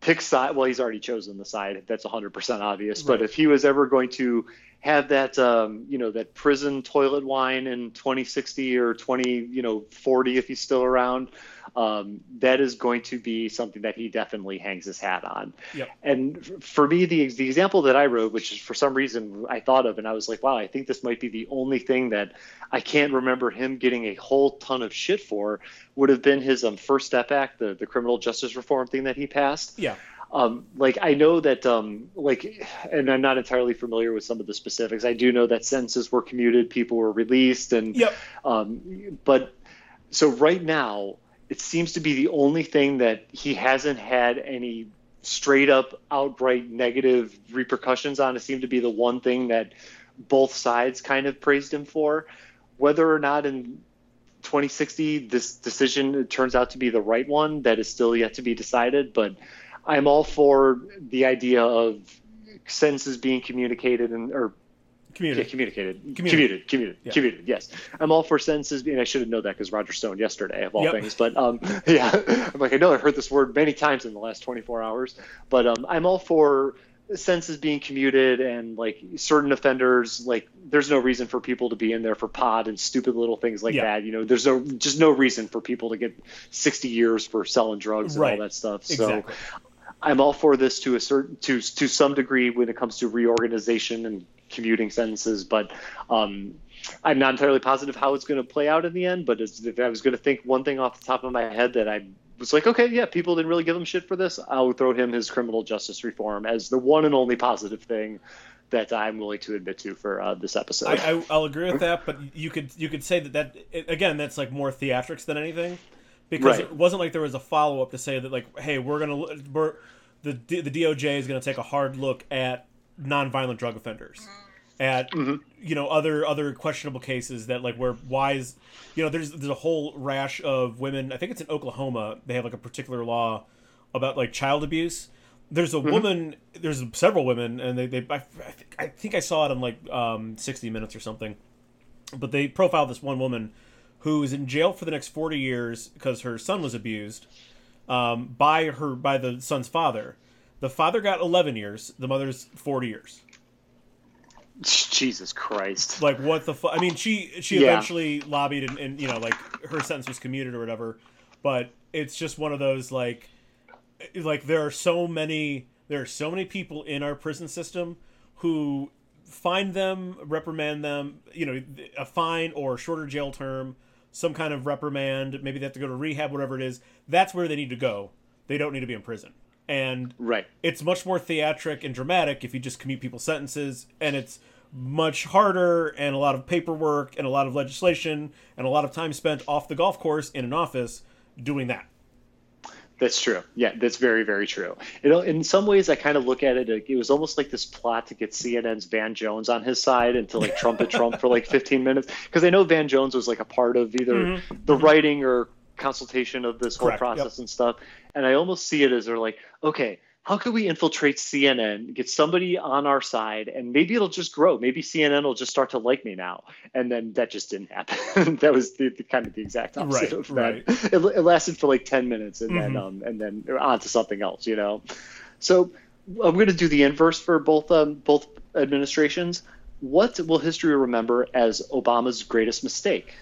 pick side, well, he's already chosen the side. That's 100 percent obvious. Right. But if he was ever going to have that, um, you know, that prison toilet wine in 2060 or 20, you know, 40 if he's still around, um, that is going to be something that he definitely hangs his hat on. Yep. And for me, the the example that I wrote, which is for some reason I thought of, and I was like, wow, I think this might be the only thing that I can't remember him getting a whole ton of shit for, would have been his um, First Step Act, the the criminal justice reform thing that he passed. Yeah. Um, like I know that um, like, and I'm not entirely familiar with some of the specifics. I do know that sentences were commuted, people were released, and yep. um, but so right now it seems to be the only thing that he hasn't had any straight up outright negative repercussions on. It seemed to be the one thing that both sides kind of praised him for. Whether or not in 2060 this decision turns out to be the right one, that is still yet to be decided. But I'm all for the idea of sentences being communicated and or Commuted. Yeah, communicated. Commuted. Commuted. Yeah. Commuted. Yes. I'm all for sentences being, I should have known that because Roger Stone yesterday, of all yep. things. But um, yeah, I'm like, I know I've heard this word many times in the last 24 hours. But um, I'm all for sentences being commuted and like certain offenders, like there's no reason for people to be in there for pod and stupid little things like yep. that. You know, there's no, just no reason for people to get 60 years for selling drugs and right. all that stuff. Exactly. I'm all for this to a certain to to some degree when it comes to reorganization and commuting sentences, but um, I'm not entirely positive how it's going to play out in the end. But if I was going to think one thing off the top of my head that I was like, okay, yeah, people didn't really give him shit for this. I'll throw him his criminal justice reform as the one and only positive thing that I'm willing to admit to for uh, this episode. I, will agree with that, but you could you could say that that again that's like more theatrics than anything, because right. it wasn't like there was a follow up to say that like, hey, we're gonna we're the the DOJ is gonna take a hard look at nonviolent drug offenders at mm-hmm. you know other other questionable cases that like where why is you know there's there's a whole rash of women i think it's in oklahoma they have like a particular law about like child abuse there's a mm-hmm. woman there's several women and they, they I, think, I think i saw it on like um, 60 minutes or something but they profiled this one woman who is in jail for the next 40 years because her son was abused um, by her by the son's father the father got 11 years the mother's 40 years Jesus Christ! Like what the fuck? I mean, she she yeah. eventually lobbied and, and you know like her sentence was commuted or whatever. But it's just one of those like like there are so many there are so many people in our prison system who find them, reprimand them, you know, a fine or shorter jail term, some kind of reprimand, maybe they have to go to rehab, whatever it is. That's where they need to go. They don't need to be in prison. And right. it's much more theatric and dramatic if you just commute people's sentences, and it's much harder and a lot of paperwork and a lot of legislation and a lot of time spent off the golf course in an office doing that. That's true. Yeah, that's very, very true. You know, in some ways, I kind of look at it. It was almost like this plot to get CNN's Van Jones on his side and to like trumpet Trump for like 15 minutes, because I know Van Jones was like a part of either mm-hmm. the writing or consultation of this whole process yep. and stuff. And I almost see it as they're like, okay, how could we infiltrate CNN, get somebody on our side, and maybe it'll just grow. Maybe CNN will just start to like me now. And then that just didn't happen. that was the, the, kind of the exact opposite right, of that. Right. It, it, lasted for like 10 minutes and mm-hmm. then um, and then on to something else, you know. So I'm going to do the inverse for both um, both administrations. What will history remember as Obama's greatest mistake?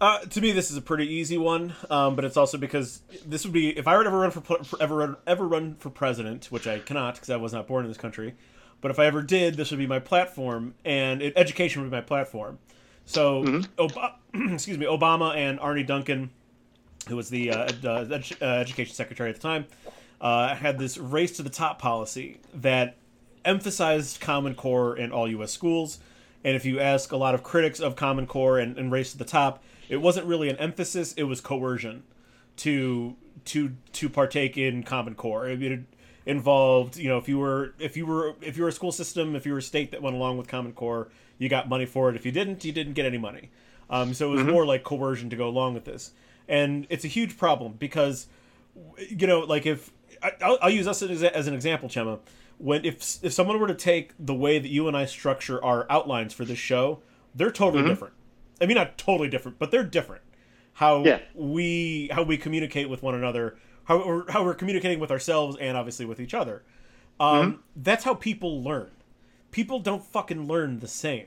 Uh, to me, this is a pretty easy one, um, but it's also because this would be if I were to ever run for, for ever ever run for president, which I cannot because I was not born in this country. But if I ever did, this would be my platform, and it, education would be my platform. So, mm-hmm. Ob- excuse me, Obama and Arne Duncan, who was the uh, uh, edu- uh, education secretary at the time, uh, had this race to the top policy that emphasized Common Core in all U.S. schools. And if you ask a lot of critics of Common Core and, and race to the top, it wasn't really an emphasis; it was coercion to to to partake in Common Core. It, involved, you know, if you were if you were if you were a school system, if you were a state that went along with Common Core, you got money for it. If you didn't, you didn't get any money. Um, so it was mm-hmm. more like coercion to go along with this, and it's a huge problem because, you know, like if I, will use us as, as an example, Chema. When if if someone were to take the way that you and I structure our outlines for this show, they're totally mm-hmm. different. I mean, not totally different, but they're different. How yeah. we how we communicate with one another, how we're, how we're communicating with ourselves, and obviously with each other. Um, mm-hmm. That's how people learn. People don't fucking learn the same.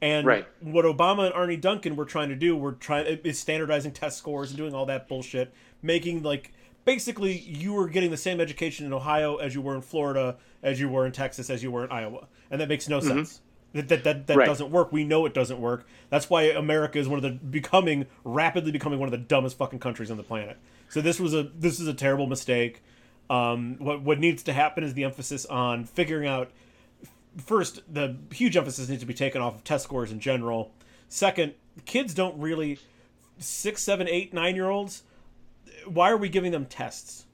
And right. what Obama and Arne Duncan were trying to do, were trying is standardizing test scores and doing all that bullshit, making like basically you were getting the same education in Ohio as you were in Florida, as you were in Texas, as you were in Iowa, and that makes no mm-hmm. sense. That that that, that right. doesn't work. We know it doesn't work. That's why America is one of the becoming rapidly becoming one of the dumbest fucking countries on the planet. So this was a this is a terrible mistake. Um, what what needs to happen is the emphasis on figuring out first the huge emphasis needs to be taken off of test scores in general. Second, kids don't really six, seven, eight, nine year olds. Why are we giving them tests?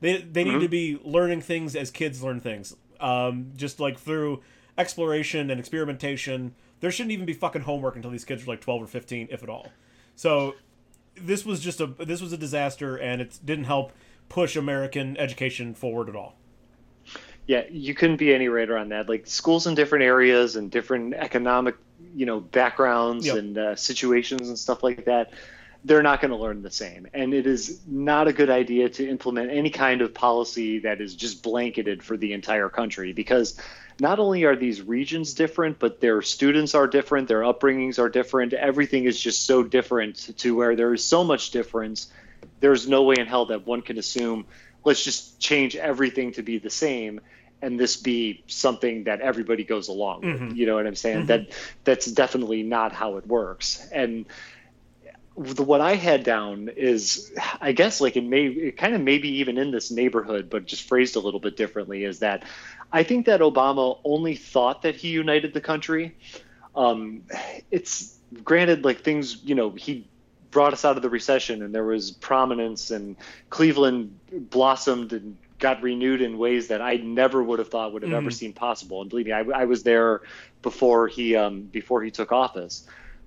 They they mm-hmm. need to be learning things as kids learn things. Um, just like through exploration and experimentation. There shouldn't even be fucking homework until these kids are like 12 or 15, if at all. So this was just a this was a disaster, and it didn't help push American education forward at all. Yeah, you couldn't be any righter on that. Like schools in different areas and different economic, you know, backgrounds yep. and uh, situations and stuff like that they're not going to learn the same. And it is not a good idea to implement any kind of policy that is just blanketed for the entire country because not only are these regions different, but their students are different, their upbringings are different. Everything is just so different to where there is so much difference. There's no way in hell that one can assume, let's just change everything to be the same and this be something that everybody goes along with. Mm-hmm. You know what I'm saying? Mm-hmm. That that's definitely not how it works. And the, what I had down is, I guess, like it may, it kind of maybe even in this neighborhood, but just phrased a little bit differently, is that I think that Obama only thought that he united the country. Um, it's granted, like things, you know, he brought us out of the recession and there was prominence and Cleveland blossomed and got renewed in ways that I never would have thought would have mm. ever seen possible. And believe me, I, I was there before he um, before he took office,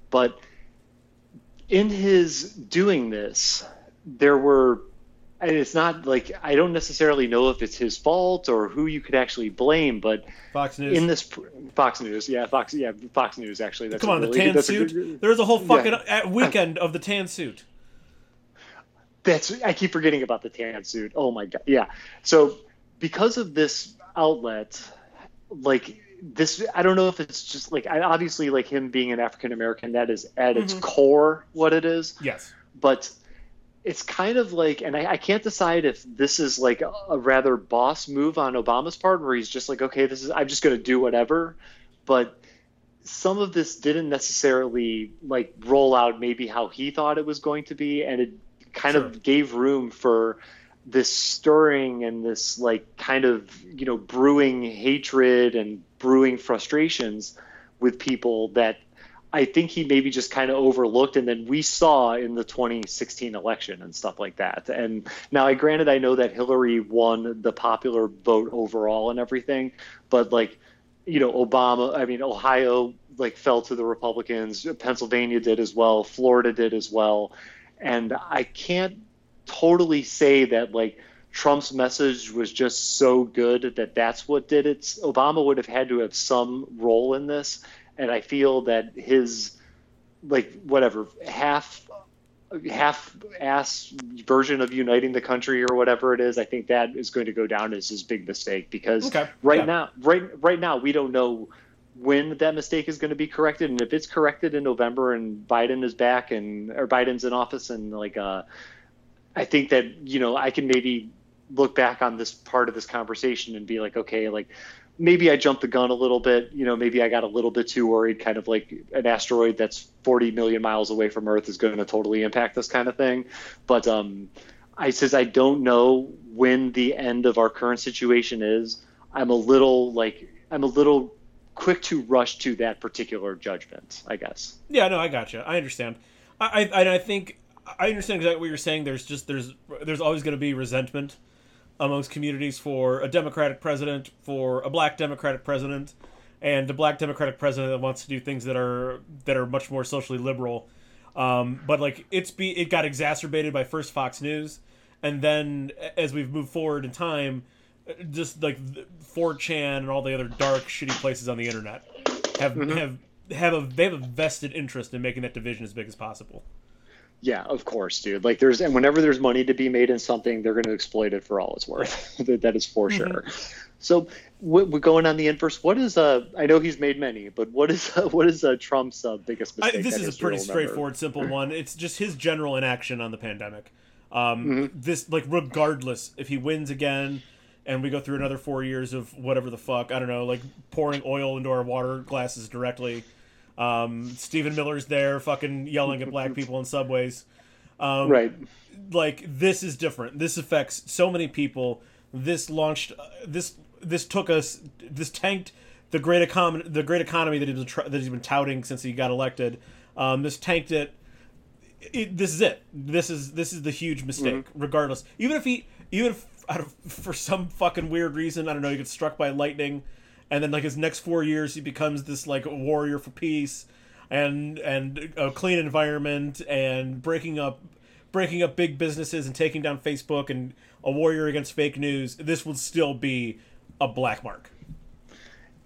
but in his doing this, there were, and it's not like I don't necessarily know if it's his fault or who you could actually blame, but Fox News. In this Fox News, yeah, Fox, yeah, Fox News. Actually, that's come on, the tan suit. A, There's a whole fucking uh, yeah. weekend of the tan suit. That's I keep forgetting about the tan suit. Oh my god, yeah. So because of this outlet, like this i don't know if it's just like I, obviously like him being an african american that is at its mm-hmm. core what it is yes but it's kind of like, and I, I, can't decide if this is like a, a, rather boss move on Obama's part, where he's just like, okay, this is I'm just going to do whatever. But some of this didn't necessarily like roll out maybe how he thought it was going to be, and it kind sure. of gave room for this stirring and this like kind of you know brewing hatred and brewing frustrations with people that I think he maybe just kind of overlooked, and then we saw in the 2016 election and stuff like that. And now, I granted, I know that Hillary won the popular vote overall and everything, but like, you know, Obama, I mean, Ohio like fell to the Republicans, Pennsylvania did as well, Florida did as well, and I can't totally say that like Trump's message was just so good that that's what did it. Obama would have had to have some role in this and I feel that his like whatever half half ass version of uniting the country or whatever it is, I think that is going to go down as his big mistake because okay. right yeah. now right right now we don't know when that mistake is going to be corrected and if it's corrected in November and Biden is back and or Biden's in office and like uh I think that you know I can maybe look back on this part of this conversation and be like okay like maybe I jumped the gun a little bit. You know, maybe I got a little bit too worried, kind of like an asteroid that's 40 million miles away from Earth is going to totally impact this kind of thing. But um, I says I don't know when the end of our current situation is. I'm a little like I'm a little quick to rush to that particular judgment. I guess. Yeah, no, I got you. I understand. I I, I think I understand exactly what you're saying. There's just there's there's always going to be resentment amongst communities for a Democratic president, for a black Democratic president, and a black Democratic president that wants to do things that are that are much more socially liberal. Um, but like it's be it got exacerbated by first Fox News, and then as we've moved forward in time, just like 4chan and all the other dark, shitty places on the internet have mm-hmm. have have a they have a vested interest in making that division as big as possible. Yeah, of course, dude. Like there's and whenever there's money to be made in something, they're going to exploit it for all it's worth. that is for mm-hmm. sure. So we're going on the inverse. What is uh? I know he's made many, but what is uh, what is uh, Trump's uh, biggest mistake? I, this is a pretty straightforward, simple one. It's just his general inaction on the pandemic. Um, mm-hmm. This like regardless if he wins again, and we go through another four years of whatever the fuck I don't know, like pouring oil into our water glasses directly um, Stephen Miller's there, fucking yelling at black people in subways. Um, right. Like this is different. This affects so many people. This launched. Uh, this this took us. This tanked the great economy. The great economy that he's been, that he's been touting since he got elected. Um, this tanked it. it. This is it. This is this is the huge mistake. Mm-hmm. Regardless, even if he even if, for some fucking weird reason, I don't know, he gets struck by lightning and then like his next four years he becomes this like a warrior for peace and and a clean environment and breaking up breaking up big businesses and taking down Facebook and a warrior against fake news, this would still be a black mark.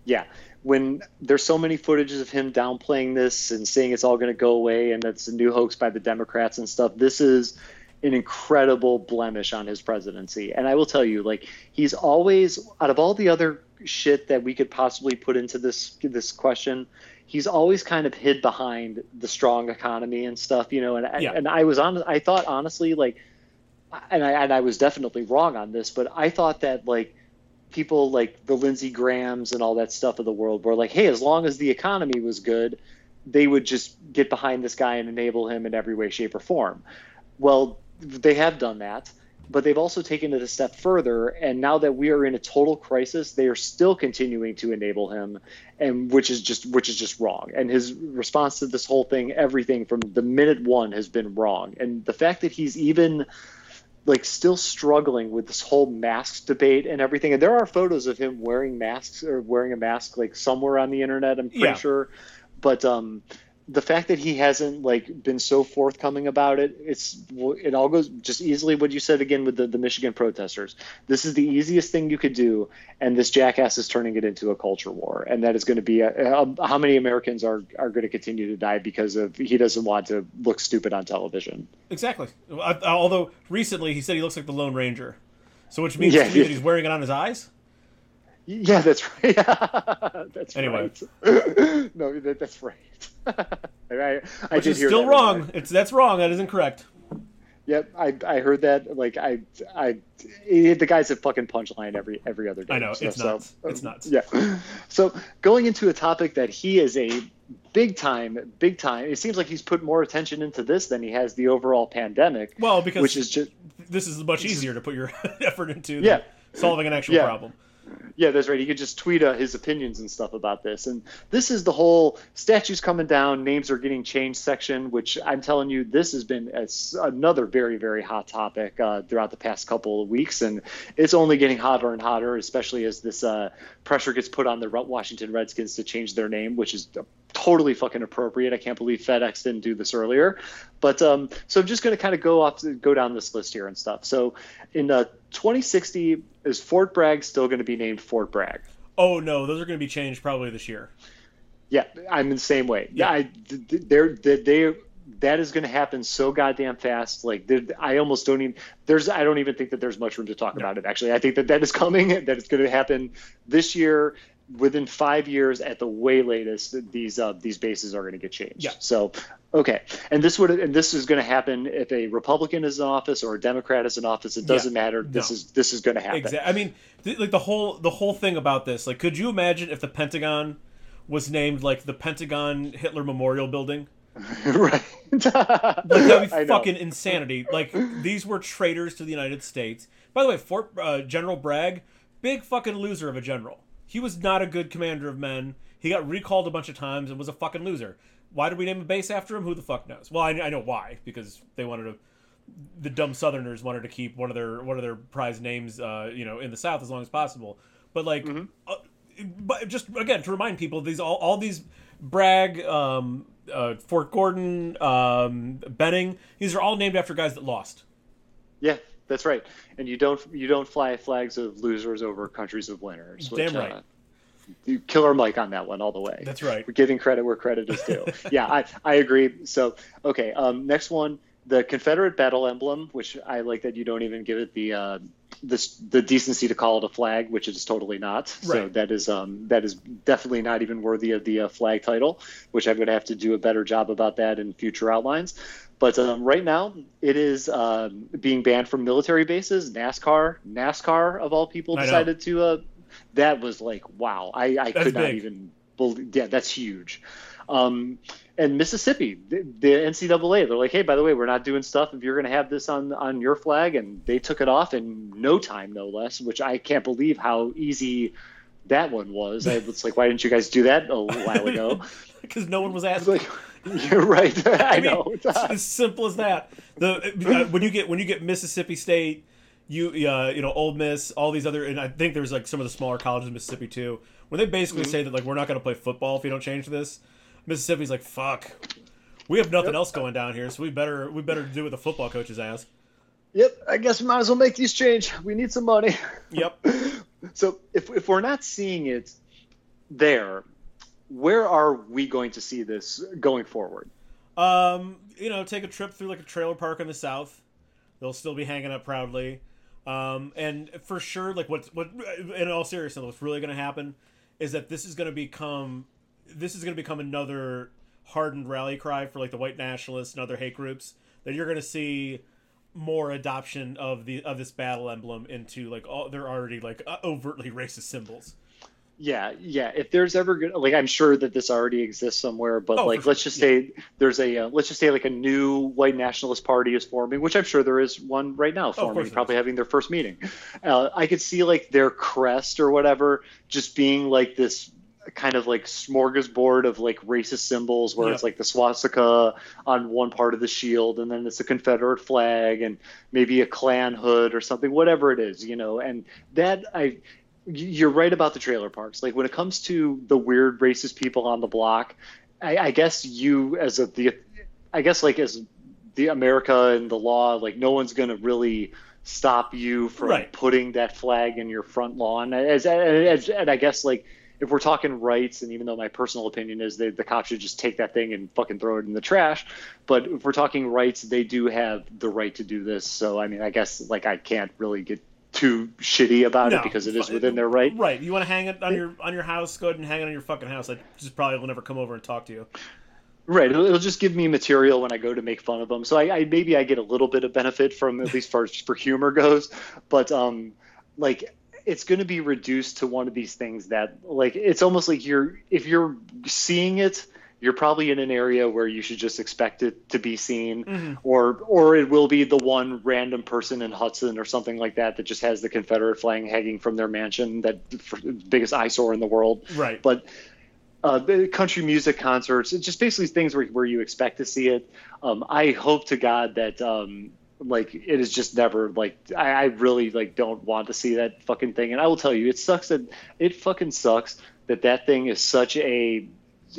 Yeah. When there's so many footages of him downplaying this and saying it's all going to go away and that's a new hoax by the Democrats and stuff, this is an incredible blemish on his presidency. And I will tell you, like, he's always, out of all the other shit that we could possibly put into this this question, he's always kind of hid behind the strong economy and stuff, you know. And yeah. and I was on, I thought honestly, like, and I and I was definitely wrong on this, but I thought that like people like the Lindsey Grahams and all that stuff of the world were like, hey, as long as the economy was good, they would just get behind this guy and enable him in every way, shape, or form. Well, they have done that but they've also taken it a step further and now that we are in a total crisis they are still continuing to enable him and which is just which is just wrong. And his response to this whole thing everything from the minute one has been wrong. And the fact that he's even like still struggling with this whole masks debate and everything and there are photos of him wearing masks or wearing a mask like somewhere on the internet i'm pretty yeah. sure. But um the fact that he hasn't like been so forthcoming about it it's it all goes just easily what you said again with the, the michigan protesters. This is the easiest thing you could do and this jackass is turning it into a culture war and that is going to be a, a, how many americans are are going to continue to die because of he doesn't want to look stupid on television. Exactly. Although recently he said he looks like the lone ranger. So which means yeah, yeah. that he's wearing it on his eyes yeah, that's right. that's anyway. right. no, that, that's right. I, I Which is still wrong. It's that's wrong. That isn't correct. Yep, I, I heard that. Like I I the guy's a fucking punchline every every other day. I know it's so, nuts. So, it's um, nuts. Yeah. So going into a topic that he is a big time, big time. It seems like he's put more attention into this than he has the overall pandemic. Well, because which is just this is much easier to put your effort into. Yeah. solving an actual Yeah. problem. Yeah, that's right. He could just tweet uh, his opinions and stuff about this. And this is the whole statues coming down, names are getting changed section, which I'm telling you, this has been a another very, very hot topic uh, throughout the past couple of weeks. And it's only getting hotter and hotter, especially as this uh, pressure gets put on the Washington Redskins to change their name, which is totally fucking appropriate. I can't believe FedEx didn't do this earlier. But um, so I'm just going to kind of go off, go down this list here and stuff. So in uh, 2060, is Fort Bragg still going to be named Fort Bragg? Oh no, those are going to be changed probably this year. Yeah, I'm in the same way. Yeah. I, th- th- they're, they, they, that is going to happen so goddamn fast. Like, I almost don't even. There's, I don't even think that there's much room to talk No. about it. Actually, I think that that is coming. That it's going to happen this year. Within five years, at the way latest, these uh, these bases are going to get changed. Yeah. So, okay, and this would and this is going to happen if a Republican is in office or a Democrat is in office. It doesn't matter. This No. is this is going to happen. Exactly. I mean, th- like the whole the whole thing about this. Like, could you imagine if the Pentagon was named like the Pentagon Hitler Memorial Building? right. Like that'd be I know. fucking insanity. Like these were traitors to the United States. By the way, Fort uh, General Bragg, big fucking loser of a general. He was not a good commander of men. He got recalled a bunch of times and was a fucking loser. Why did we name a base after him? Who the fuck knows? Well, I, I know why because they wanted to. The dumb Southerners wanted to keep one of their one of their prize names, uh, you know, in the South as long as possible. But like, uh, but just again to remind people, these all all these Bragg, um, uh, Fort Gordon, um, Benning, these are all named after guys that lost. Yeah, that's right. And you don't you don't fly flags of losers over countries of winners. Which, Damn right. Uh, you killer Mike on that one all the way. That's right. We're giving credit where credit is due. yeah, I, I agree. So okay, um, next one, the Confederate battle emblem, which I like that you don't even give it the uh, this the decency to call it a flag, which it is totally not. So that is um, that is definitely not even worthy of the uh, flag title, which I'm going to have to do a better job about that in future outlines. But um, right now, it is um, being banned from military bases. NASCAR, NASCAR of all people, decided to. Uh, that was like wow. I, I could not big. even believe. Yeah, that's huge. Um, and Mississippi, the, the NCAA, they're like, hey, by the way, we're not doing stuff if you're going to have this on on your flag, and they took it off in no time, no less. Which I can't believe how easy that one was. I was like, why didn't you guys do that a while ago? because no one was asked. You're right. I, mean, know. it's as simple as that. The uh, when you get when you get Mississippi State, you uh, you know Ole Miss, all these other, and I think there's like some of the smaller colleges in Mississippi too, when they basically say that like we're not going to play football if you don't change this. Mississippi's like fuck, we have nothing Yep. else going down here, so we better we better do what the football coaches ask. Yep. I guess we might as well make these change. We need some money. Yep. So if if we're not seeing it there, where are we going to see this going forward? Um, you know, take a trip through like a trailer park in the south. They'll still be hanging up proudly. Um, and for sure, like what what in all seriousness, what's really going to happen is that this is going to become this is going to become another hardened rally cry for like the white nationalists and other hate groups. That you're going to see more adoption of the of this battle emblem into like all they're already like uh, overtly racist symbols. Yeah, yeah. If there's ever gonna like, I'm sure that this already exists somewhere, but Oh, like, let's sure, just say there's a uh, let's just say like a new white nationalist party is forming, which I'm sure there is one right now forming, course there probably having their first meeting. Uh, I could see like their crest or whatever just being like this kind of like smorgasbord of like racist symbols where Yep. it's like the swastika on one part of the shield and then it's a confederate flag and maybe a klan hood or something whatever it is you know and that i you're right about the trailer parks like when it comes to the weird racist people on the block i, I guess you as a the i guess like as the america and the law like no one's gonna really stop you from Right. putting that flag in your front lawn as, as and i guess like if we're talking rights, and even though my personal opinion is that the cops should just take that thing and fucking throw it in the trash, but if we're talking rights, they do have the right to do this. So I mean, I guess like I can't really get too shitty about No, it because it is within their right. Right. You want to hang it on your on your house? Go ahead and hang it on your fucking house. I just probably will never come over and talk to you. Right. It'll, it'll, just give me material when I go to make fun of them. So I, I, maybe I get a little bit of benefit from at least far for humor goes, but um, like it's going to be reduced to one of these things that like it's almost like you're if you're seeing it you're probably in an area where you should just expect it to be seen mm-hmm. or or it will be the one random person in Hudson or something like that that just has the Confederate flag hanging from their mansion that biggest eyesore in the world. Right. But uh, country music concerts just basically things where, where you expect to see it. Um, I hope to God that um, like it is just never like I, I really like don't want to see that fucking thing. And I will tell you it sucks that it fucking sucks that that thing is such a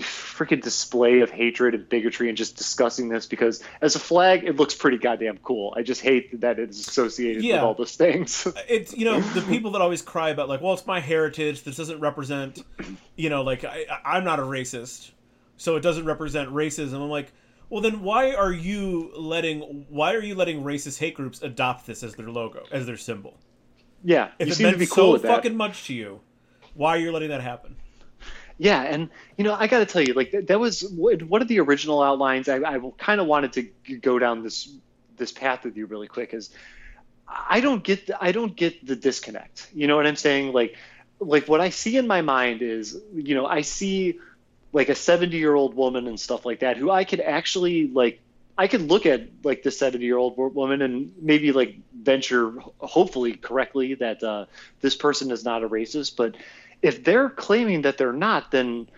freaking display of hatred and bigotry and just discussing this because as a flag it looks pretty goddamn cool. I just hate that it's associated yeah. with all those things. It's you know the people that always cry about like well it's my heritage. This doesn't represent you know like I, i'm not a racist. So it doesn't represent racism. I'm like well then why are you letting why are you letting racist hate groups adopt this as their logo as their symbol? Yeah if it meant cool so fucking much to you why are you letting that happen yeah, and you know, I got to tell you, like that, that was one of the original outlines. I, I kind of wanted to go down this this path with you really quick. Is I don't get the, I don't get the disconnect. You know what I'm saying? Like like what I see in my mind is, you know, I see like a 70 year old woman and stuff like that who I could actually like I could look at like the 70 year old woman and maybe like venture hopefully correctly that uh, this person is not a racist, but if they're claiming that they're not, then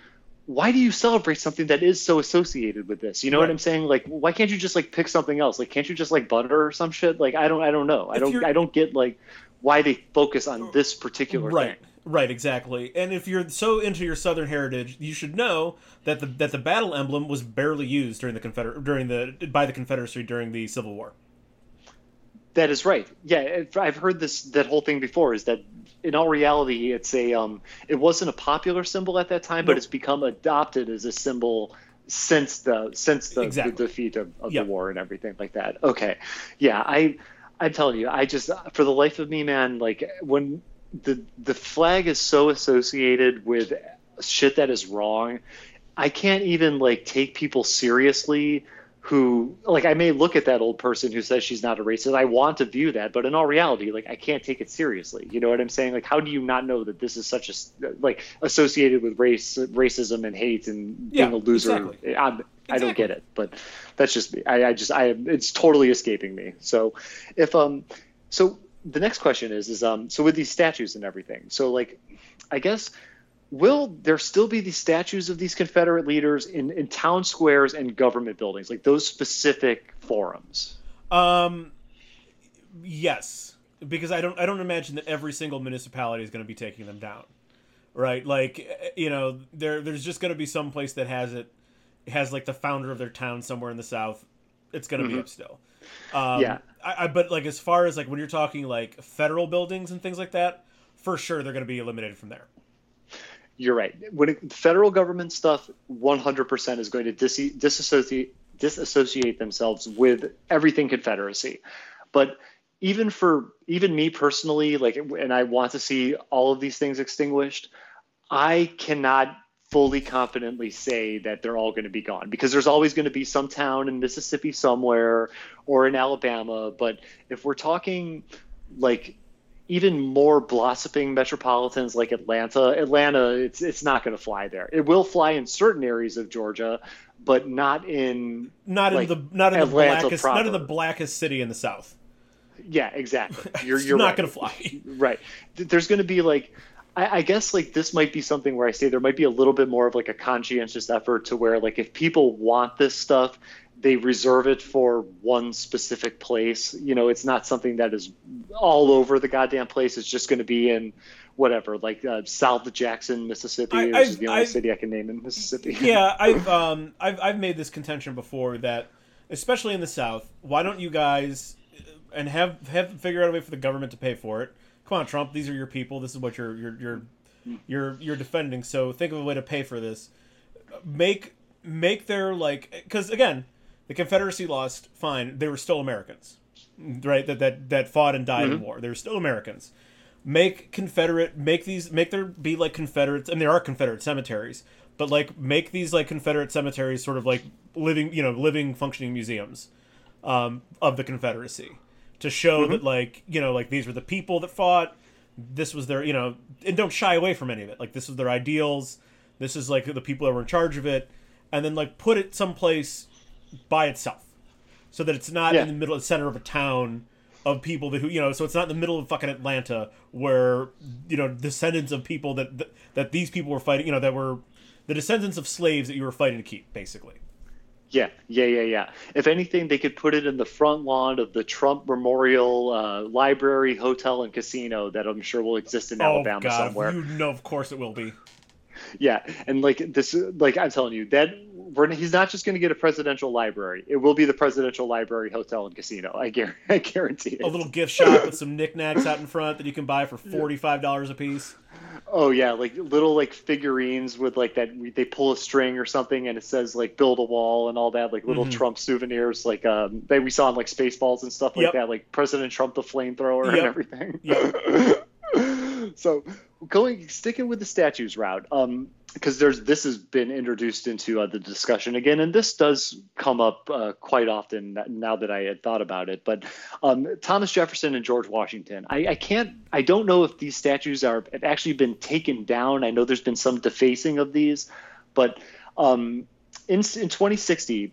why do you celebrate something that is so associated with this? You know right. what I'm saying? Like, why can't you just like pick something else? Like, can't you just like butter or some shit? Like, I don't, I don't know. I don't, I don't get like why they focus on oh, this particular right. thing. Right, Right, exactly. And if you're so into your Southern heritage, you should know that the that the battle emblem was barely used during the Confeder during the by the Confederacy during the Civil War. That is right. Yeah, I've heard this that whole thing before. Is that in all reality, it's a um, it wasn't a popular symbol at that time, nope. but it's become adopted as a symbol since the since the, exactly. the defeat of, of yep. the war and everything like that. Okay, yeah, I I'm telling you, I just for the life of me, man, like when the the flag is so associated with shit that is wrong, I can't even like take people seriously who like I may look at that old person who says she's not a racist. I want to view that, but in all reality, like I can't take it seriously. You know what I'm saying? Like how do you not know that this is such a like associated with race, racism and hate and yeah, being a loser? Exactly. I'm, I don't get it, but that's just me. I, I just I it's totally escaping me. So if um so the next question is is um so with these statues and everything. So like I guess will there still be these statues of these Confederate leaders in, in town squares and government buildings, like those specific forums? Um, yes, because I don't I don't imagine that every single municipality is going to be taking them down, right? Like you know, there there's just going to be some place that has it has like the founder of their town somewhere in the south. It's going to mm-hmm. be up still. Um, yeah, I, I, but like as far as like when you're talking like federal buildings and things like that, for sure they're going to be eliminated from there you're right. When it, federal government stuff, 100% is going to dis- disassociate disassociate themselves with everything Confederacy. But even for even me personally, like, and I want to see all of these things extinguished, I cannot fully confidently say that they're all going to be gone because there's always going to be some town in Mississippi somewhere or in Alabama. But if we're talking like even more blossoming metropolitans like Atlanta, Atlanta, it's it's not going to fly there. It will fly in certain areas of Georgia, but not in not like, in the not in Atlanta the blackest proper. not in the blackest city in the South. Yeah, exactly. You're you're not right. going to fly. Right. There's going to be like. I, I guess like this might be something where I say there might be a little bit more of like a conscientious effort to where like if people want this stuff, they reserve it for one specific place. You know, it's not something that is all over the goddamn place. It's just going to be in whatever, like uh, South Jackson, Mississippi, I, which is the only I've, city I can name in Mississippi. yeah, I've um, I've I've made this contention before that, especially in the South, why don't you guys and have have figure out a way for the government to pay for it? Come on, Trump, these are your people. This is what you're you're you're you're you're defending. So think of a way to pay for this. Make make their like because again the Confederacy lost, fine. They were still Americans, right? That that that fought and died mm-hmm. in war. They were still Americans. Make Confederate, make these, make there be like Confederates, and there are Confederate cemeteries, but like make these like Confederate cemeteries sort of like living, you know, living functioning museums um, of the Confederacy to show mm-hmm. that like you know like these were the people that fought. This was their you know, and don't shy away from any of it. Like this is their ideals. This is like the people that were in charge of it, and then like put it someplace by itself, so that it's not yeah. in the middle, of the center of a town of people that who you know so it's not in the middle of fucking Atlanta where you know descendants of people that that, that these people were fighting you know that were the descendants of slaves that you were fighting to keep basically. Yeah. Yeah yeah yeah. If anything they could put it in the front lawn of the Trump Memorial uh, Library Hotel and Casino that I'm sure will exist in oh, Alabama God, somewhere. You know of course it will be. Yeah. And like this like i'm telling you that we're, he's not just going to get a presidential library it will be the presidential library hotel and casino i, guarantee, I guarantee it. a little gift shop with some knickknacks out in front that you can buy for $45 a piece oh yeah like little like figurines with like that they pull a string or something and it says like build a wall and all that like little mm-hmm. trump souvenirs like um that we saw in like spaceballs and stuff like yep. that like president trump the flamethrower yep. and everything yep. so going sticking with the statues route um because there's this has been introduced into uh, the discussion again and this does come up uh, quite often now that i had thought about it but um, thomas jefferson and george washington I, I, can't i don't know if these statues are have actually been taken down. I know there's been some defacing of these but um, in, in 2060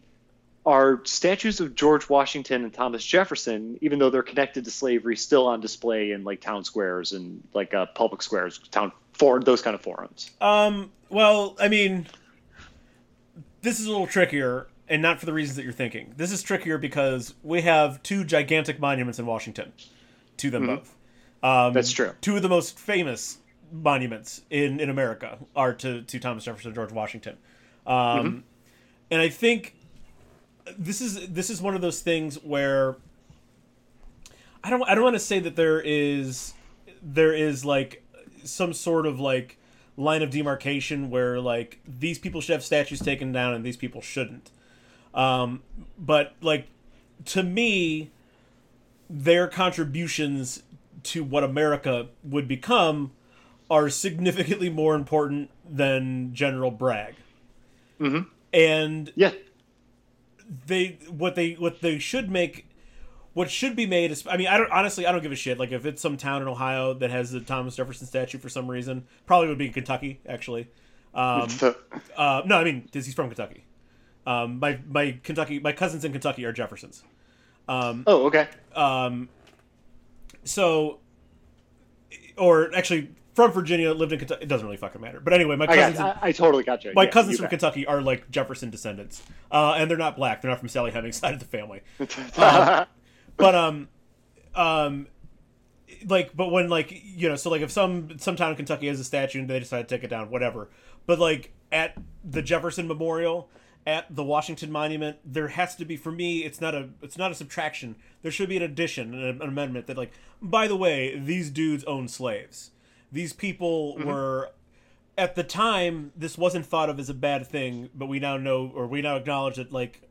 are statues of George Washington and Thomas Jefferson, even though they're connected to slavery, still on display in like town squares and like uh, public squares, town for those kind of forums? Um, well, I mean, this is a little trickier, and not for the reasons that you're thinking. This is trickier because we have two gigantic monuments in Washington to them mm-hmm. both. Um, That's true. Two of the most famous monuments in, in America are to, to Thomas Jefferson and George Washington. Um, mm-hmm. And I think this is this is one of those things where I don't I don't want to say that there is there is like some sort of like line of demarcation where like these people should have statues taken down and these people shouldn't. Um, but like to me, their contributions to what America would become are significantly more important than General Bragg. Mm-hmm. And yeah, they what they what they should make what should be made is I mean I don't honestly I don't give a shit. Like if it's some town in Ohio that has the Thomas Jefferson statue for some reason probably would be in Kentucky actually. Um, uh, no I mean because he's from Kentucky. Um, my my Kentucky my cousins in Kentucky are Jeffersons. Um, oh okay. um, so or actually from Virginia, lived in Kentucky. It doesn't really fucking matter. But anyway, my cousins. I, I, I totally got you. My yeah, cousins from bet. Kentucky are like Jefferson descendants, uh, and they're not black. They're not from Sally Hemings' side of the family. uh, but um, um, like, but when like you know, so like if some some town in Kentucky has a statue and they decide to take it down, whatever. But like at the Jefferson Memorial, at the Washington Monument, there has to be for me. It's not a it's not a subtraction. There should be an addition, an, an amendment that like, by the way, these dudes own slaves these people mm-hmm. were at the time this wasn't thought of as a bad thing, but we now know or we now acknowledge that like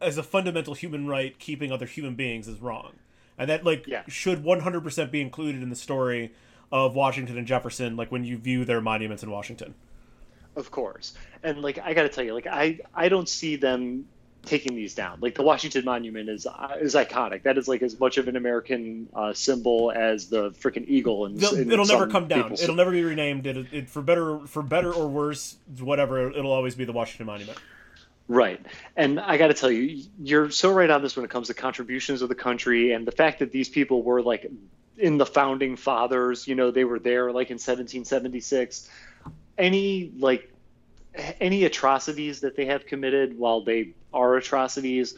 as a fundamental human right, keeping other human beings is wrong. And that like yeah. should 100% be included in the story of Washington and Jefferson like when you view their monuments in Washington. Of course. And like I got to tell you like I I don't see them taking these down. Like the Washington Monument is uh, is iconic. That is like as much of an American uh, symbol as the freaking eagle. And it'll never come down. It'll never be renamed. It, it, for better for better or worse, whatever. It'll always be the Washington Monument. Right. And I got to tell you, you're so right on this when it comes to contributions of the country and the fact that these people were like in the founding fathers, you know, they were there like in 1776. Any like any atrocities that they have committed while they are atrocities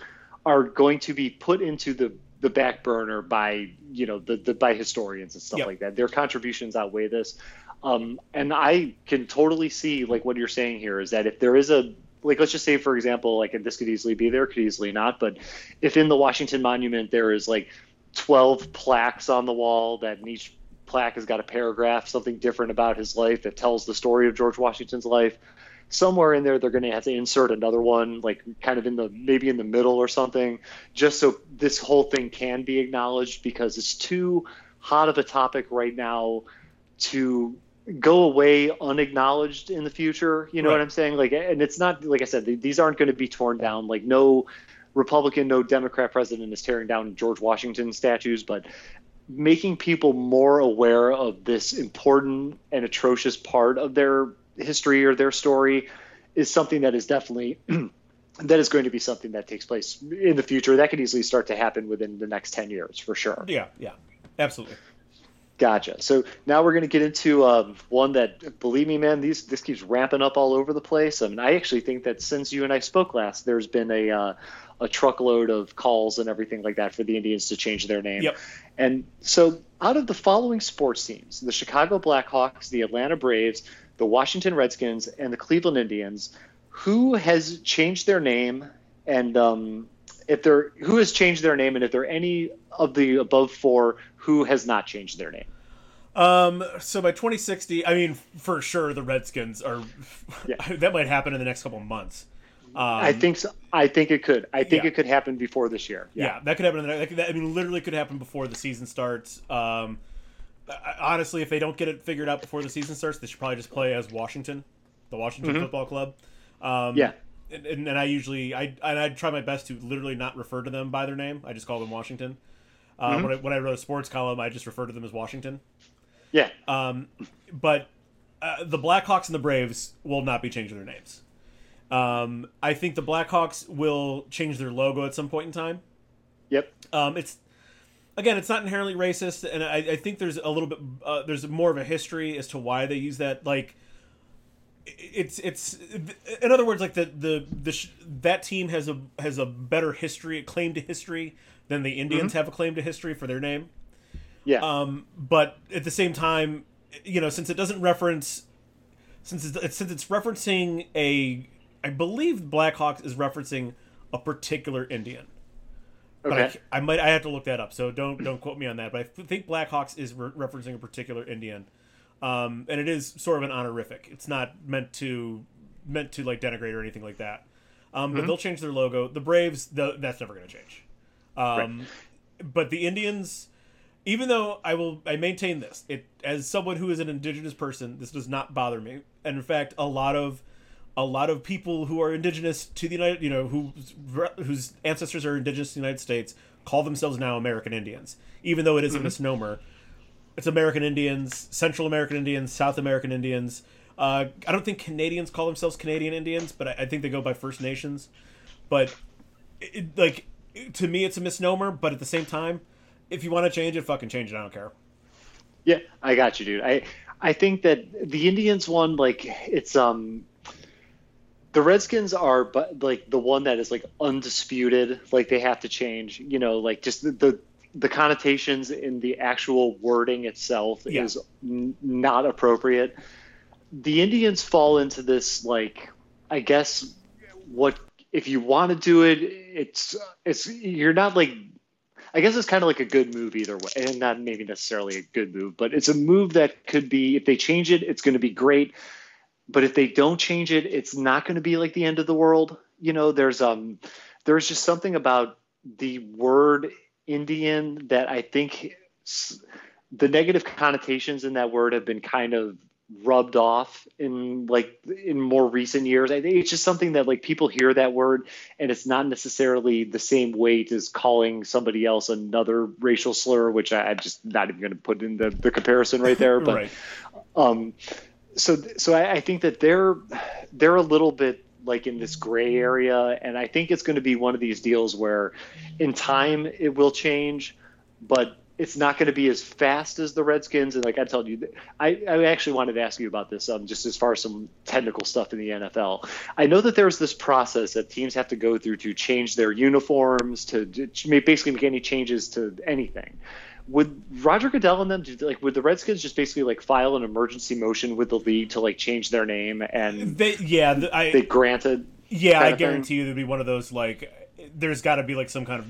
are going to be put into the the back burner by you know the, the by historians and stuff yep. like that their contributions outweigh this um, and i can totally see like what you're saying here is that if there is a like let's just say for example like and this could easily be there could easily not but if in the washington monument there is like 12 plaques on the wall that in each plaque has got a paragraph something different about his life that tells the story of george washington's life somewhere in there they're going to have to insert another one like kind of in the maybe in the middle or something just so this whole thing can be acknowledged because it's too hot of a topic right now to go away unacknowledged in the future. You know Right. what I'm saying? Like, and it's not like I said; these aren't going to be torn down. Like, no Republican, no Democrat president is tearing down George Washington statues, but making people more aware of this important and atrocious part of their history or their story is something that is definitely that is going to be something that takes place in the future. That could easily start to happen within the next ten years for sure. Yeah, yeah, absolutely. Gotcha. So now we're going to get into um, one that, believe me, man, these this keeps ramping up all over the place. I mean, I actually think that since you and I spoke last, there's been a uh, a truckload of calls and everything like that for the Indians to change their name. Yep. And so, out of the following sports teams, the Chicago Blackhawks, the Atlanta Braves, the Washington Redskins, and the Cleveland Indians, who has changed their name? And um, if there, who has changed their name? And if there are any of the above four, who has not changed their name? Um, so by 2060, I mean, for sure, the Redskins are. Yeah. that might happen in the next couple of months. Um, I think so. I think it could. I think yeah. it could happen before this year. Yeah. that could happen. In the, that could, that, I mean, literally could happen before the season starts. Um, honestly, if they don't get it figured out before the season starts, they should probably just play as Washington, the Washington Football Club. Um, Mm-hmm. Yeah. and, and, and I usually I and I try my best to literally not refer to them by their name. I just call them Washington. Uh, Mm-hmm. when, I, when I wrote a sports column, I just refer to them as Washington. Yeah. Um, but uh, the Blackhawks and the Braves will not be changing their names. Um, I think the Blackhawks will change their logo at some point in time. Yep. Um, it's again, it's not inherently racist, and I, I think there's a little bit uh, there's more of a history as to why they use that. Like, it's it's in other words, like the the, the sh- that team has a has a better history, a claim to history than the Indians have a claim to history for their name. Yeah. Um, but at the same time, you know, since it doesn't reference, since it's, since it's referencing a, I believe Blackhawks is referencing a particular Indian. But I, I might I have to look that up, so don't don't quote me on that. But I th- think Blackhawks is re- referencing a particular Indian, um, and it is sort of an honorific. It's not meant to meant to like denigrate or anything like that. Um, But they'll change their logo. The Braves, the, that's never going to change. Um, But the Indians, even though I will, I maintain this. It as someone who is an indigenous person, this does not bother me. And in fact, a lot of a lot of people who are indigenous to the United, you know, who whose ancestors are indigenous to the United States, call themselves now American Indians, even though it is a misnomer. It's American Indians, Central American Indians, South American Indians. Uh, I don't think Canadians call themselves Canadian Indians, but I, I think they go by First Nations. But it, like to me, it's a misnomer. But at the same time, if you want to change it, fucking change it. I don't care. Yeah, I got you, dude. I I think that the Indians one, like it's um the Redskins are but like the one that is like undisputed, like they have to change, you know, like just the the, the connotations in the actual wording itself Yeah. is n- not appropriate. The Indians fall into this like I guess what if you want to do it, it's it's you're not like I guess it's kind of like a good move either way, and not maybe necessarily a good move, but it's a move that could be if they change it, it's going to be great. But if they don't change it, it's not going to be like the end of the world. You know, there's um, there's just something about the word Indian that I think the negative connotations in that word have been kind of rubbed off in like in more recent years. I think it's just something that like people hear that word and it's not necessarily the same weight as calling somebody else another racial slur, which I, I'm just not even going to put in the, the comparison right there. But right. um, so so I, I think that they're they're a little bit like in this gray area, and I think it's going to be one of these deals where, in time, it will change, but it's not going to be as fast as the Redskins. And like I told you, I, I actually wanted to ask you about this, um, just as far as some technical stuff in the NFL. I know that there's this process that teams have to go through to change their uniforms, to, to basically make any changes to anything would Roger Goodell and them do, like would the Redskins just basically like file an emergency motion with the league to like change their name and They, yeah, the, I they granted yeah, I of thing? guarantee you there'd be one of those like there's got to be like some kind of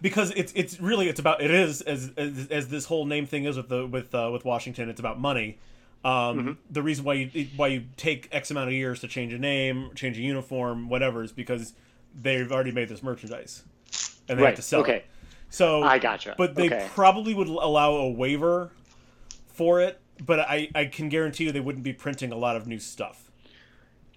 because it's it's really it's about it is as as, as this whole name thing is with the with uh, with Washington it's about money. Um, Mm-hmm. The reason why you why you take X amount of years to change a name, change a uniform, whatever, is because they've already made this merchandise and they right have to sell okay it. So I gotcha but they okay probably would allow a waiver for it but I, I can guarantee you they wouldn't be printing a lot of new stuff.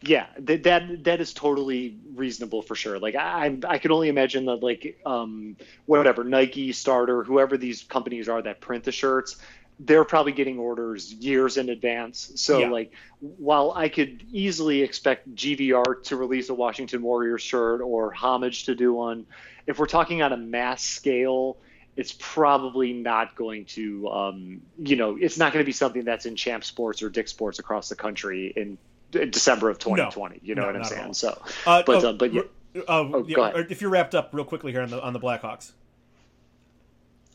Yeah, that that, that is totally reasonable for sure. Like I I can only imagine that like um whatever Nike, Starter, whoever these companies are that print the shirts, they're probably getting orders years in advance. So Yeah. like while I could easily expect GVR to release a Washington Warriors shirt or Homage to do one, if we're talking on a mass scale, it's probably not going to um, you know, it's not going to be something that's in Champ Sports or Dick Sports across the country in in December of 2020. You know No, what I'm saying? So Uh, but oh, uh, but yeah. uh, yeah, go ahead. if you're wrapped up real quickly here on the on the Blackhawks.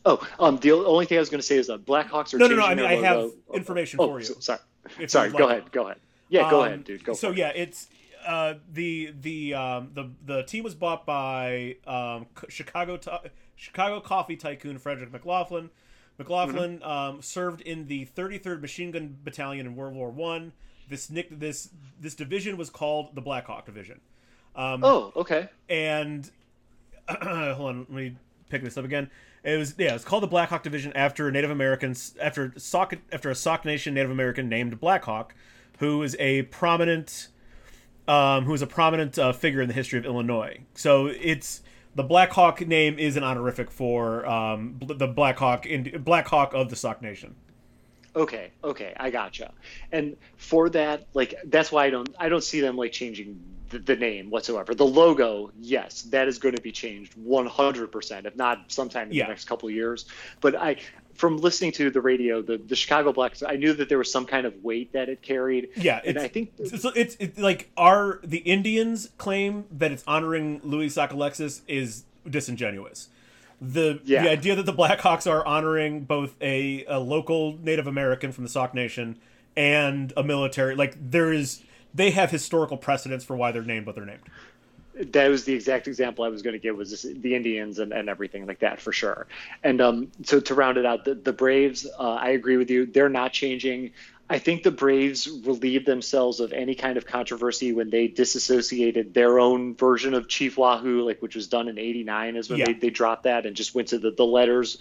Oh, um, the only thing I was going to say is that Blackhawks are No, no, no. I mean, I have information Oh, for you. so- sorry, sorry. Go like. ahead. Go ahead. Yeah, go Um, ahead, dude. Go. so for it. yeah, it's uh, the the um, the the team was bought by um, Chicago to- Chicago coffee tycoon Frederick McLaughlin. McLaughlin Mm-hmm. um, served in the 33rd Machine Gun Battalion in World War One. This nick this this division was called the Black Hawk Division. Um, Oh, okay. and hold on, let me pick this up again. It was yeah, it's called the Black Hawk Division after Native Americans after Sauk after a Sauk Nation Native American named Black Hawk, who is a prominent um, who is a prominent uh, figure in the history of Illinois. So it's the Black Hawk name is an honorific for um, the Black Hawk in Black Hawk of the Sauk Nation. Okay, okay, I gotcha. And for that, like that's why I don't I don't see them like changing the, the name whatsoever. The logo, yes, that is going to be changed 100%, if not sometime in Yeah. the next couple of years. But I from listening to the radio, the the Chicago Blacks, I knew that there was some kind of weight that it carried. Yeah, and I think it's, it's, it's like our the Indians claim that it's honoring Louis Sockalexis is disingenuous. The Yeah. the idea that the Blackhawks are honoring both a, a local Native American from the Sauk Nation and a military like there is they have historical precedents for why they're named what they're named. That was the exact example I was going to give was this, the Indians and, and everything like that for sure. And um, so to round it out, the, the Braves, uh, I agree with you. They're not changing. I think the Braves relieved themselves of any kind of controversy when they disassociated their own version of Chief Wahoo, like which was done in '89, is when Yeah. they, they dropped that and just went to the, the letters.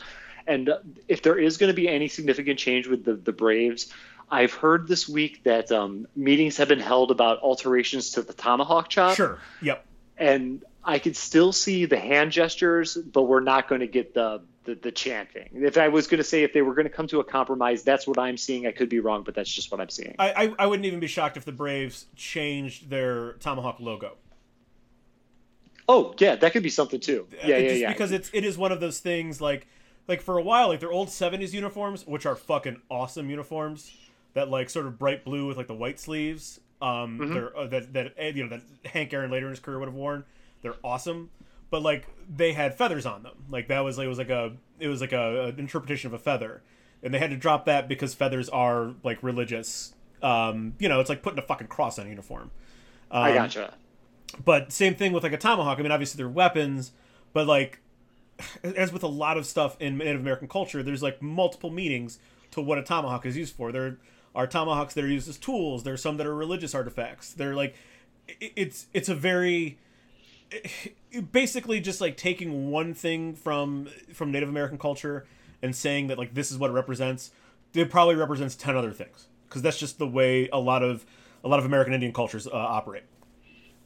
And uh, if there is going to be any significant change with the, the Braves, I've heard this week that um, meetings have been held about alterations to the tomahawk chop Sure. Yep. And I could still see the hand gestures, but we're not going to get the, the the chanting. If I was going to say if they were going to come to a compromise, that's what I'm seeing. I could be wrong, but that's just what I'm seeing. I, I I wouldn't even be shocked if the Braves changed their tomahawk logo. Oh yeah, that could be something too. Yeah, Uh, yeah, just yeah. Because it's it is one of those things like like for a while like their old '70s uniforms, which are fucking awesome uniforms, that like sort of bright blue with like the white sleeves. Um, Mm-hmm. they're uh, that that uh, you know that Hank Aaron later in his career would have worn. They're awesome, but like they had feathers on them. Like that was like it was like a it was like a an interpretation of a feather, and they had to drop that because feathers are like religious. Um, you know, it's like putting a fucking cross on a uniform. Um, I gotcha. but same thing with like a tomahawk. I mean, obviously they're weapons, but like as with a lot of stuff in Native American culture, there's like multiple meanings to what a tomahawk is used for. There are tomahawks that are used as tools. There's some that are religious artifacts. They're like it's it's a very basically just like taking one thing from from Native American culture and saying that like this is what it represents. It probably represents ten other things because that's just the way a lot of a lot of American Indian cultures uh, operate.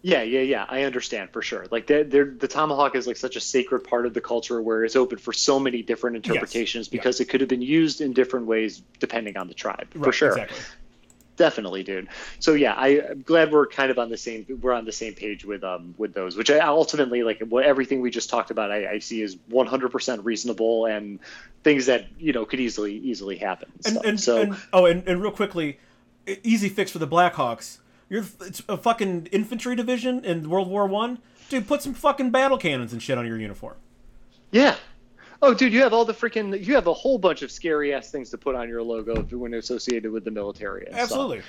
Yeah, yeah, yeah. I understand for sure. Like they're, they're, the tomahawk is like such a sacred part of the culture where it's open for so many different interpretations yeah. because it could have been used in different ways depending on the tribe. for sure. exactly. definitely dude so yeah I, i'm glad we're kind of on the same we're on the same page with um with those which i ultimately like what everything we just talked about i, I see is 100% reasonable and things that you know could easily easily happen and, so, and, so and oh, and, and real quickly, easy fix for the Blackhawks. You're it's a fucking infantry division in World War One. Dude, put some fucking battle cannons and shit on your uniform. yeah oh dude you have all the freaking you have a whole bunch of scary ass things to put on your logo if- when associated with the military and stuff. Absolutely.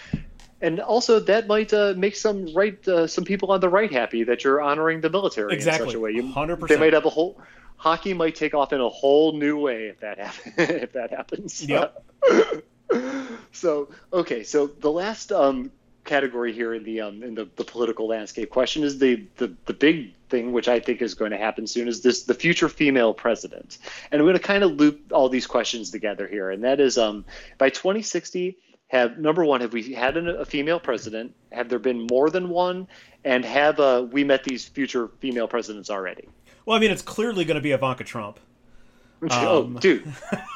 and also that might uh, make some right uh, some people on the right happy that you're honoring the military in such a way. You, 100%. They might have a whole hockey might take off in a whole new way if that happens. if that happens. Yep. so okay, so the last um, category here in the um, in the, the political landscape question is the, the the big thing which I think is going to happen soon is this the future female president. And I'm going to kind of loop all these questions together here. And that is um, by 2060, have number one, have we had an, a female president? Have there been more than one? And have uh, we met these future female presidents already? Well, I mean, it's clearly going to be Ivanka Trump. oh, Um, dude,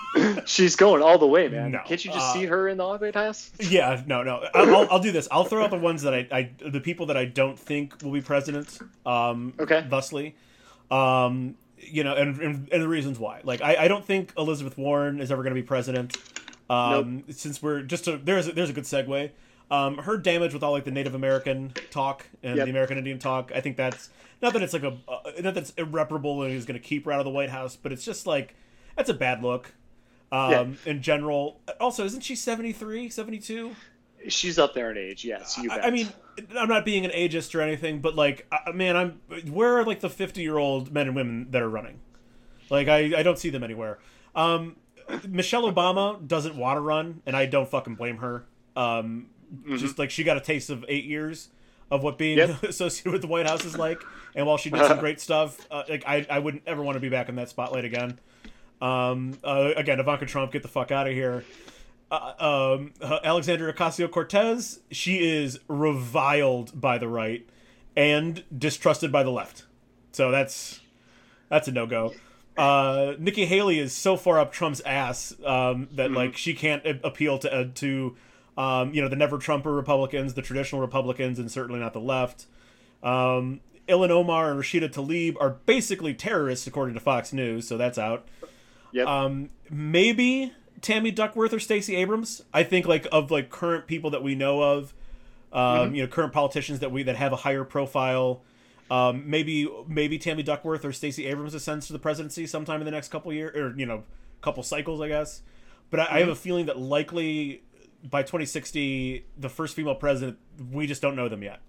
she's going all the way, man. No, Can't you just uh, see her in the White House? Yeah, no, no. I'll, I'll, I'll do this. I'll throw out the ones that I, I, the people that I don't think will be president. Um, Okay. Thusly, um, you know, and, and and the reasons why. Like, I, I don't think Elizabeth Warren is ever going to be president. Um, since we're just a, there's a, there's a good segue. Um, her damage with all like the Native American talk and Yep. the American Indian talk. I think that's not that it's like a uh, not that it's irreparable and he's going to keep her out of the White House, but it's just like that's a bad look. Um, in general. Also, isn't she 73, 72? She's up there in age, yes. You bet. I, I mean, I'm not being an ageist or anything, but like, I, man, I'm where are like the 50 year old men and women that are running? Like, I, I don't see them anywhere. Um, Michelle Obama doesn't want to run, and I don't fucking blame her. Um, Just like she got a taste of eight years of what being Yep. associated with the White House is like, and while she did some great stuff, uh, like I, I wouldn't ever want to be back in that spotlight again. Um, uh, again, Ivanka Trump, get the fuck out of here. Uh, um, uh, Alexandria Ocasio Cortez, she is reviled by the right and distrusted by the left. So that's that's a no go. Uh, Nikki Haley is so far up Trump's ass um, that like she can't appeal to uh, to um, you know the never Trumper Republicans, the traditional Republicans, and certainly not the left. Um, Ilhan Omar and Rashida Tlaib are basically terrorists according to Fox News, so that's out. Yep. Um, maybe Tammy Duckworth or Stacey Abrams. I think like of like current people that we know of, um, you know, current politicians that we that have a higher profile. Um, maybe maybe Tammy Duckworth or Stacey Abrams ascends to the presidency sometime in the next couple years or you know couple cycles, I guess. But I, I have a feeling that likely by 2060, the first female president, we just don't know them yet.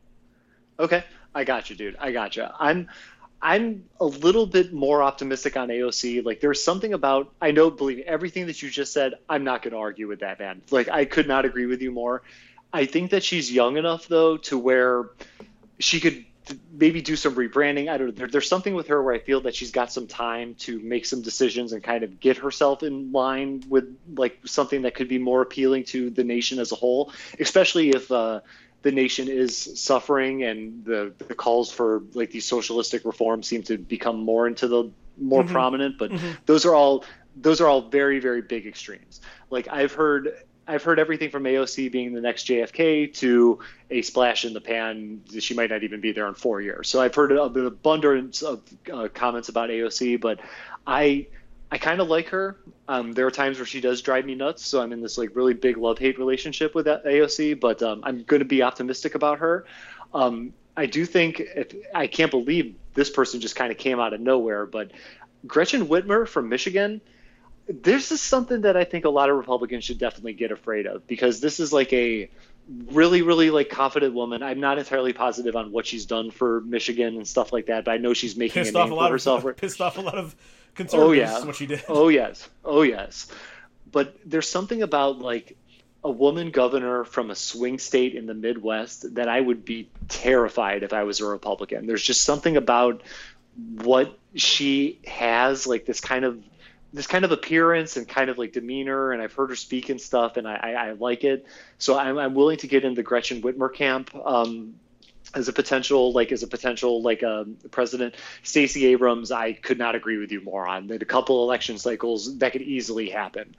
Okay, I got you, dude. I got you. I'm I'm a little bit more optimistic on AOC. Like there's something about I know believe everything that you just said, I'm not going to argue with that man. Like I could not agree with you more. I think that she's young enough though to where she could maybe do some rebranding. I don't know. There, there's something with her where I feel that she's got some time to make some decisions and kind of get herself in line with like something that could be more appealing to the nation as a whole, especially if uh, the nation is suffering and the, the calls for like these socialistic reforms seem to become more into the more prominent. But those are all those are all very very big extremes. Like I've heard I've heard everything from AOC being the next JFK to a splash in the pan. She might not even be there in four years. So I've heard an abundance of uh, comments about AOC, but I I kind of like her. Um, there are times where she does drive me nuts, so I'm in this like really big love hate relationship with that AOC. But um, I'm going to be optimistic about her. Um, I do think if, I can't believe this person just kind of came out of nowhere, but Gretchen Whitmer from Michigan this is something that I think a lot of Republicans should definitely get afraid of because this is like a really, really like confident woman. I'm not entirely positive on what she's done for Michigan and stuff like that, but I know she's making Pissed a off name a for herself. of pissed off a lot of conservatives. Oh yeah, what she did. Oh yes, oh yes. But there's something about like a woman governor from a swing state in the Midwest that I would be terrified if I was a Republican. There's just something about what she has, like this kind of this kind of appearance and kind of like demeanor, and I've heard her speak and stuff, and I, I, I like it. So I'm, I'm willing to get in the Gretchen Whitmer camp. Um, as a potential like as a potential like um, president stacey abrams i could not agree with you more on that a couple election cycles that could easily happen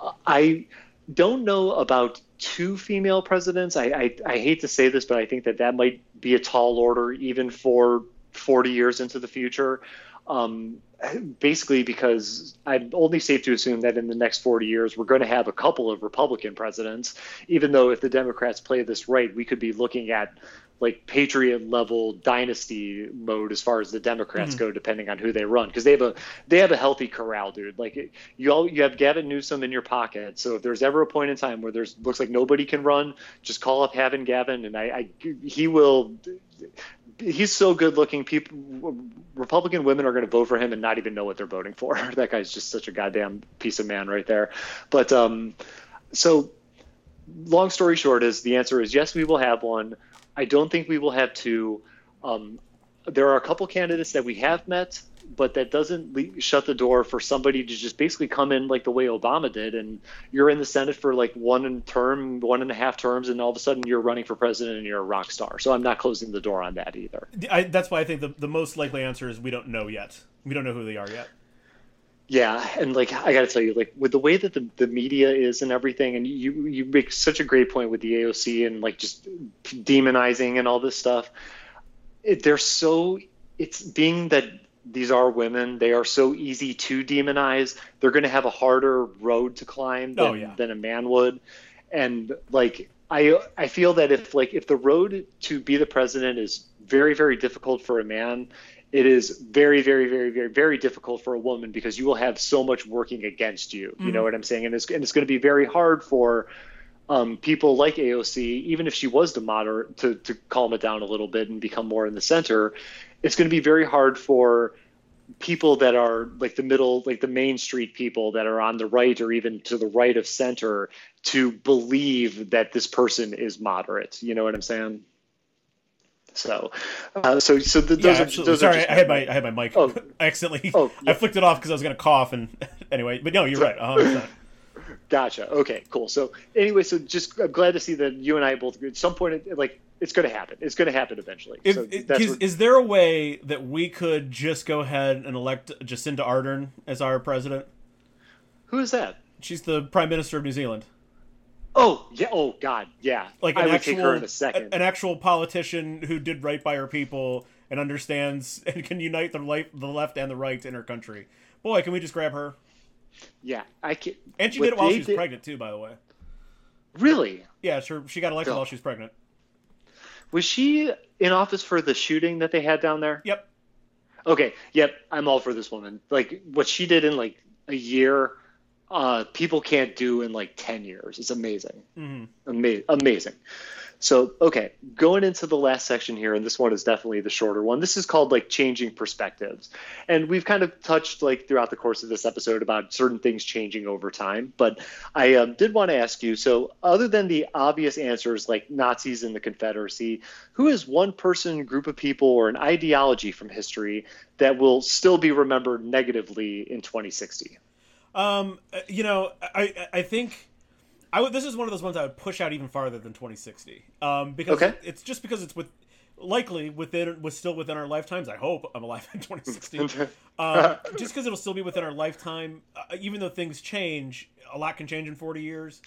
uh, i don't know about two female presidents I, I i hate to say this but i think that that might be a tall order even for 40 years into the future um, basically because I'm only safe to assume that in the next 40 years we're going to have a couple of Republican presidents. Even though if the Democrats play this right, we could be looking at like patriot level dynasty mode as far as the Democrats go, depending on who they run, because they have a they have a healthy corral, dude. Like you all you have Gavin Newsom in your pocket, so if there's ever a point in time where there's looks like nobody can run, just call up having Gavin, and I, I he will he's so good looking. People, Republican women are going to vote for him and not even know what they're voting for. that guy's just such a goddamn piece of man right there. But um, so, long story short is the answer is yes, we will have one. I don't think we will have two. Um, there are a couple candidates that we have met, but that doesn't le- shut the door for somebody to just basically come in like the way Obama did, and you're in the Senate for like one term, one and a half terms, and all of a sudden you're running for president and you're a rock star. So I'm not closing the door on that either. I, that's why I think the, the most likely answer is we don't know yet. We don't know who they are yet. Yeah, and like I got to tell you, like with the way that the, the media is and everything, and you you make such a great point with the AOC and like just demonizing and all this stuff. It, they're so it's being that these are women, they are so easy to demonize. They're going to have a harder road to climb than, Oh, yeah. than a man would, and like I I feel that if like if the road to be the president is very very difficult for a man it is very, very, very, very, very difficult for a woman because you will have so much working against you. You know what I'm saying? And it's and it's going to be very hard for um, people like AOC, even if she was to moderate to to calm it down a little bit and become more in the center. It's going to be very hard for people that are like the middle, like the Main Street people that are on the right or even to the right of center to believe that this person is moderate. You know what I'm saying? So, uh, so, so th- Yeah, those are those are Sorry, just I had my I had my mic. Oh. I accidentally Oh, I flicked it off because I was going to cough and anyway. But no, you're right. 100%. Gotcha. Okay, cool. So anyway, so just I'm glad to see that you and I both at some point, it- like it's going to happen. It's going to happen eventually. If, so that's is, there a way that we could just go ahead and elect Jacinda Ardern as our president? who is that? She's the prime minister of New Zealand. Oh yeah. Oh God. Yeah. Like I an would actual, take her in a second. an actual politician who did right by her people and understands and can unite the life, the left and the right in her country. Boy, can we just grab her? Yeah. I can. And she did it while she was did- pregnant too, by the way. Really? Yeah, sure. She got elected Duh. while she was pregnant. Was she in office for the shooting that they had down there? Yep. Okay. Yep. I'm all for this woman. Like what she did in like a year, uh, people can't do in like ten years. It's amazing. hmm Ama- amazing. So, okay, going into the last section here, and this one is definitely the shorter one. This is called like changing perspectives. And we've kind of touched like throughout the course of this episode about certain things changing over time. But I um, did want to ask you so, other than the obvious answers like Nazis and the Confederacy, who is one person, group of people, or an ideology from history that will still be remembered negatively in 2060? Um, uh, you know, I I think I would. This is one of those ones I would push out even farther than 2060. Um, because Okay. it's just because it's with likely within was still within our lifetimes. I hope I'm alive in 2060. um, just because it'll still be within our lifetime, uh, even though things change, a lot can change in 40 years.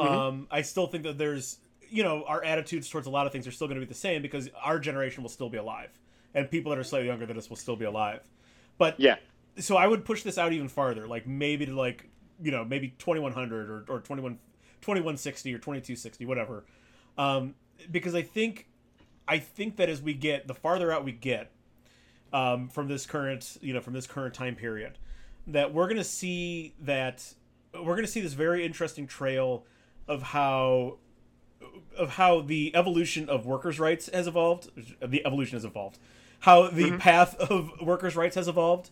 Um, I still think that there's, you know, our attitudes towards a lot of things are still going to be the same because our generation will still be alive, and people that are slightly younger than us will still be alive. But yeah. so I would push this out even farther, like maybe to like you know maybe 2100 or, or 21 2160 or 2260 whatever um, because I think I think that as we get the farther out we get um, from this current you know from this current time period that we're gonna see that we're gonna see this very interesting trail of how of how the evolution of workers' rights has evolved. The evolution has evolved. How the path of workers' rights has evolved,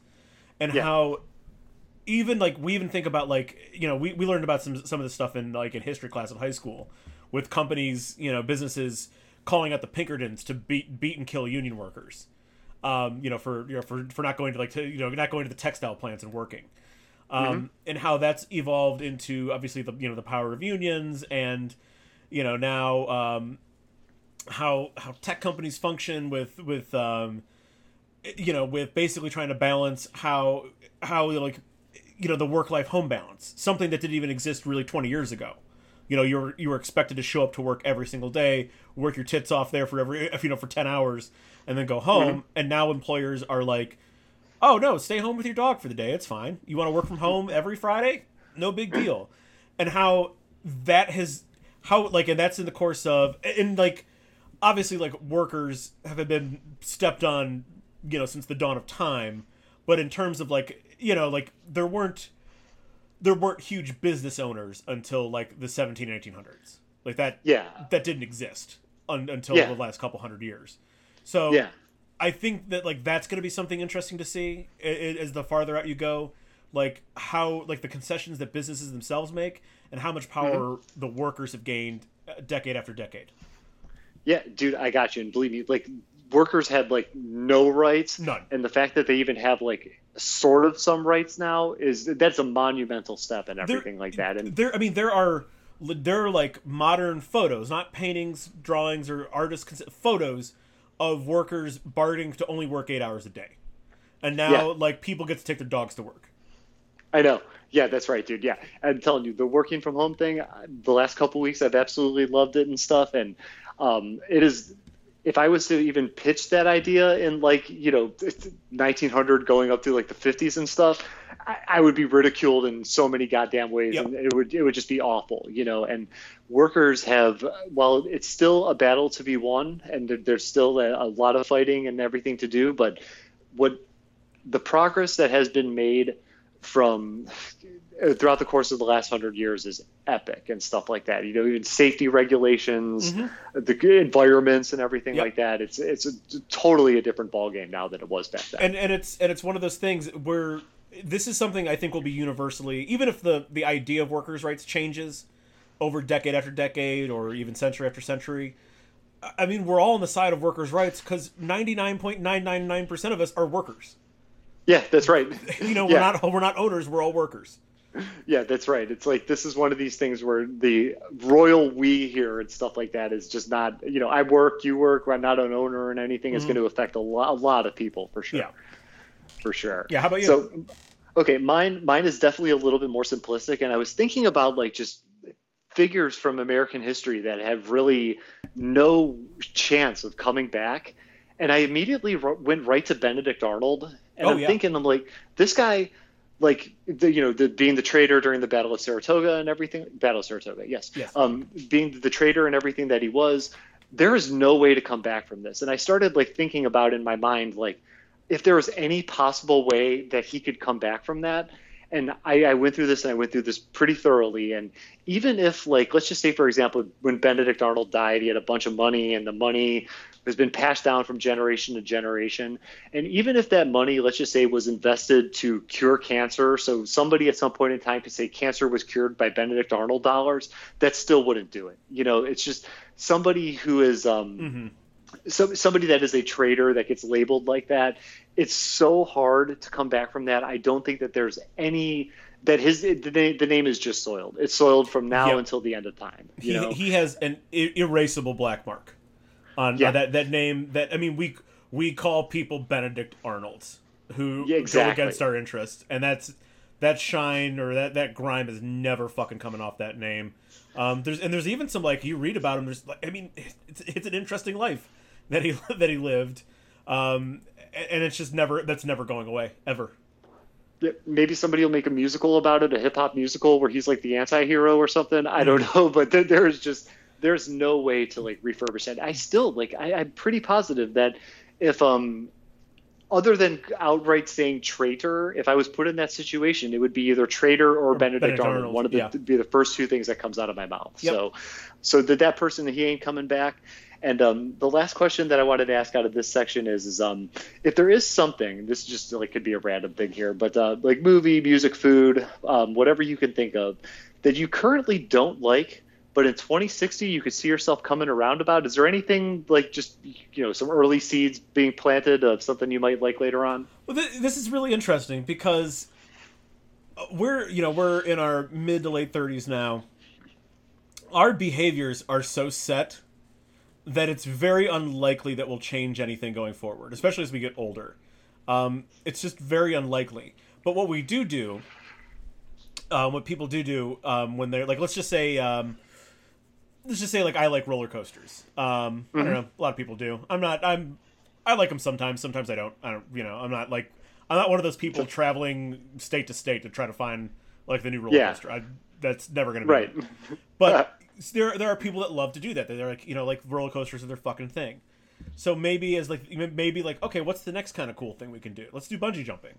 and Yeah. how even like we even think about like you know we, we learned about some some of this stuff in like in history class in high school with companies you know businesses calling out the Pinkertons to beat beat and kill union workers, um, you know for you know for for not going to like to, you know not going to the textile plants and working. Um, and how that's evolved into obviously the you know the power of unions and you know now um, how how tech companies function with with um, you know with basically trying to balance how how like you know the work life home balance something that didn't even exist really 20 years ago. You know you were you were expected to show up to work every single day work your tits off there for every if you know for 10 hours and then go mhm. home and now employers are like oh no stay home with your dog for the day it's fine. You want to work from home every friday? No big mm. deal. And how that has how like and that's in the course of and like obviously like workers have been stepped on you know since the dawn of time but in terms of like you know like there weren't there weren't huge business owners until like the 17 and 1800s like that Yeah. that didn't exist un- until Yeah. the last couple hundred years so Yeah. I think that like that's going to be something interesting to see as the farther out you go, like how like the concessions that businesses themselves make and how much power Mm-hmm. the workers have gained uh, decade after decade. Yeah, dude, I got you. And believe me, like workers had like no rights, None. and the fact that they even have like sort of some rights now is that's a monumental step and everything like that. And there, I mean, there are there are like modern photos, not paintings, drawings, or artists photos of workers bargaining to only work eight hours a day, and now Yeah. like people get to take their dogs to work. I know. Yeah, that's right, dude. Yeah, I'm telling you, the working from home thing. The last couple weeks, I've absolutely loved it and stuff. And um, it is. If I was to even pitch that idea in like you know 1900 going up to like the 50s and stuff, I, I would be ridiculed in so many goddamn ways, Yep. and it would it would just be awful, you know. And workers have, while it's still a battle to be won, and there- there's still a, a lot of fighting and everything to do, but what the progress that has been made from Uh, throughout the course of the last hundred years is epic and stuff like that. You know, even safety regulations, mm-hmm. the environments, and everything Yep. like that. It's it's a, totally a different ballgame now than it was back then. and and it's and it's one of those things where this is something I think will be universally, even if the the idea of workers' rights changes over decade after decade or even century after century. I- I mean, we're all on the side of workers' rights because ninety nine point nine nine nine percent of us are workers. yeah, that's right. You know, we're Yeah. not we're not owners. We're all workers. Yeah, that's right. It's like this is one of these things where the royal we here and stuff like that is just not. You know, I work, you work. I'm not an owner and anything. It's going to mm-hmm. affect a lot, a lot of people for sure. Yeah. for sure. Yeah, how about you? So, okay, mine mine is definitely a little bit more simplistic, and I was thinking about like just figures from American history that have really no chance of coming back, and I immediately went right to Benedict Arnold, and Oh, I'm yeah. thinking I'm like this guy. Like the, you know, the, being the traitor during the Battle of Saratoga and everything. Battle of Saratoga, yes. Yes. Um, being the traitor and everything that he was, there is no way to come back from this. And I started like thinking about in my mind, like, if there was any possible way that he could come back from that and I, I went through this and i went through this pretty thoroughly and even if like let's just say for example when benedict arnold died he had a bunch of money and the money has been passed down from generation to generation. And even if that money let's just say was invested to cure cancer so somebody at some point in time could say cancer was cured by benedict arnold dollars that still wouldn't do it. You know it's just somebody who is um, hmm so, somebody that is a traitor that gets labeled like that it's so hard to come back from that. I don't think that there's any that his the, na- the name is just soiled. It's soiled from now Yep. until the end of time you He, know? he has an erasable black mark on, Yeah. on that that name. That I mean, we we call people Benedict Arnolds who Yeah, exactly. go against our interests, and that's that shine or that that grime is never fucking coming off that name. Um, there's and there's even some like you read about him. There's like I mean, it's it's an interesting life that he that he lived, um, and it's just never that's never going away ever. Maybe somebody will make a musical about it a hip-hop musical where he's like the anti-hero or something i don't know but there's just there's no way to like refurbish that i still like I, i'm pretty positive that if um other than outright saying traitor, if I was put in that situation, it would be either traitor or, Benedict, Benedict Arnold. One of the yeah. be the first two things that comes out of my mouth. Yep. So, so that that person he ain't coming back. And um, the last question that I wanted to ask out of this section is, is um, if there is something, this just like could be a random thing here, but uh, like movie, music, food, um, whatever you can think of, that you currently don't like, but in 2060 you could see yourself coming around about. Is there anything like just you know some early seeds being planted of something you might like later on? Well, th- this is really interesting because uh, we're you know we're in our mid to late thirties now. Our behaviors are so set that it's very unlikely that we'll change anything going forward, especially as we get older. Um, it's just very unlikely. But what we do do, um, what people do do um, when they're like, let's just say, um, let's just say, like I like roller coasters. Um, I don't know, a lot of people do. I'm not. I'm. I like them sometimes. Sometimes I don't. I don't. You know, I'm not like. I'm not one of those people traveling state to state to try to find like the new roller Yeah. coaster. I, that's never going to be Right. But there there are people that love to do that. They're like you know like roller coasters are their fucking thing. So maybe as like maybe like okay, what's the next kind of cool thing we can do? Let's do bungee jumping.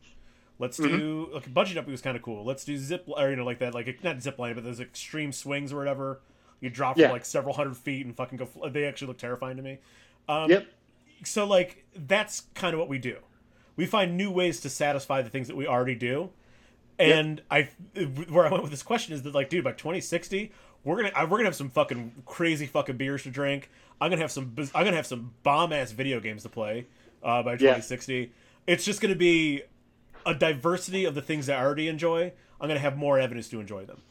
Let's do like bungee jumping was kind of cool. Let's do zip or you know like that like not zip line but those extreme swings or whatever. You drop Yeah. from like several hundred feet and fucking go. They actually look terrifying to me. Um, Yep. so like that's kind of what we do we find new ways to satisfy the things that we already do and i where i went with this question is that like dude by 2060 we're gonna we're gonna have some fucking crazy fucking beers to drink. I'm gonna have some I'm gonna have some bomb ass video games to play uh, by 2060. Yeah. It's just gonna be a diversity of the things that I already enjoy. I'm gonna have more evidence to enjoy them.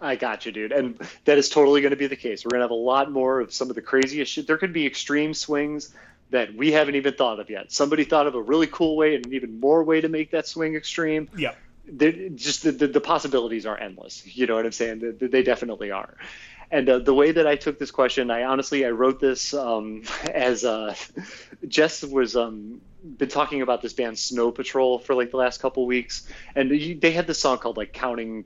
I got you, dude. And that is totally going to be the case. We're going to have a lot more of some of the craziest shit. There could be extreme swings that we haven't even thought of yet. Somebody thought of a really cool way and an even more way to make that swing extreme. Yeah. They're, just the, the, the, possibilities are endless. You know what I'm saying? They, they definitely are. And uh, the way that I took this question, I honestly I wrote this um, as uh, Jess was um, been talking about this band Snow Patrol for like the last couple weeks, and they had this song called like counting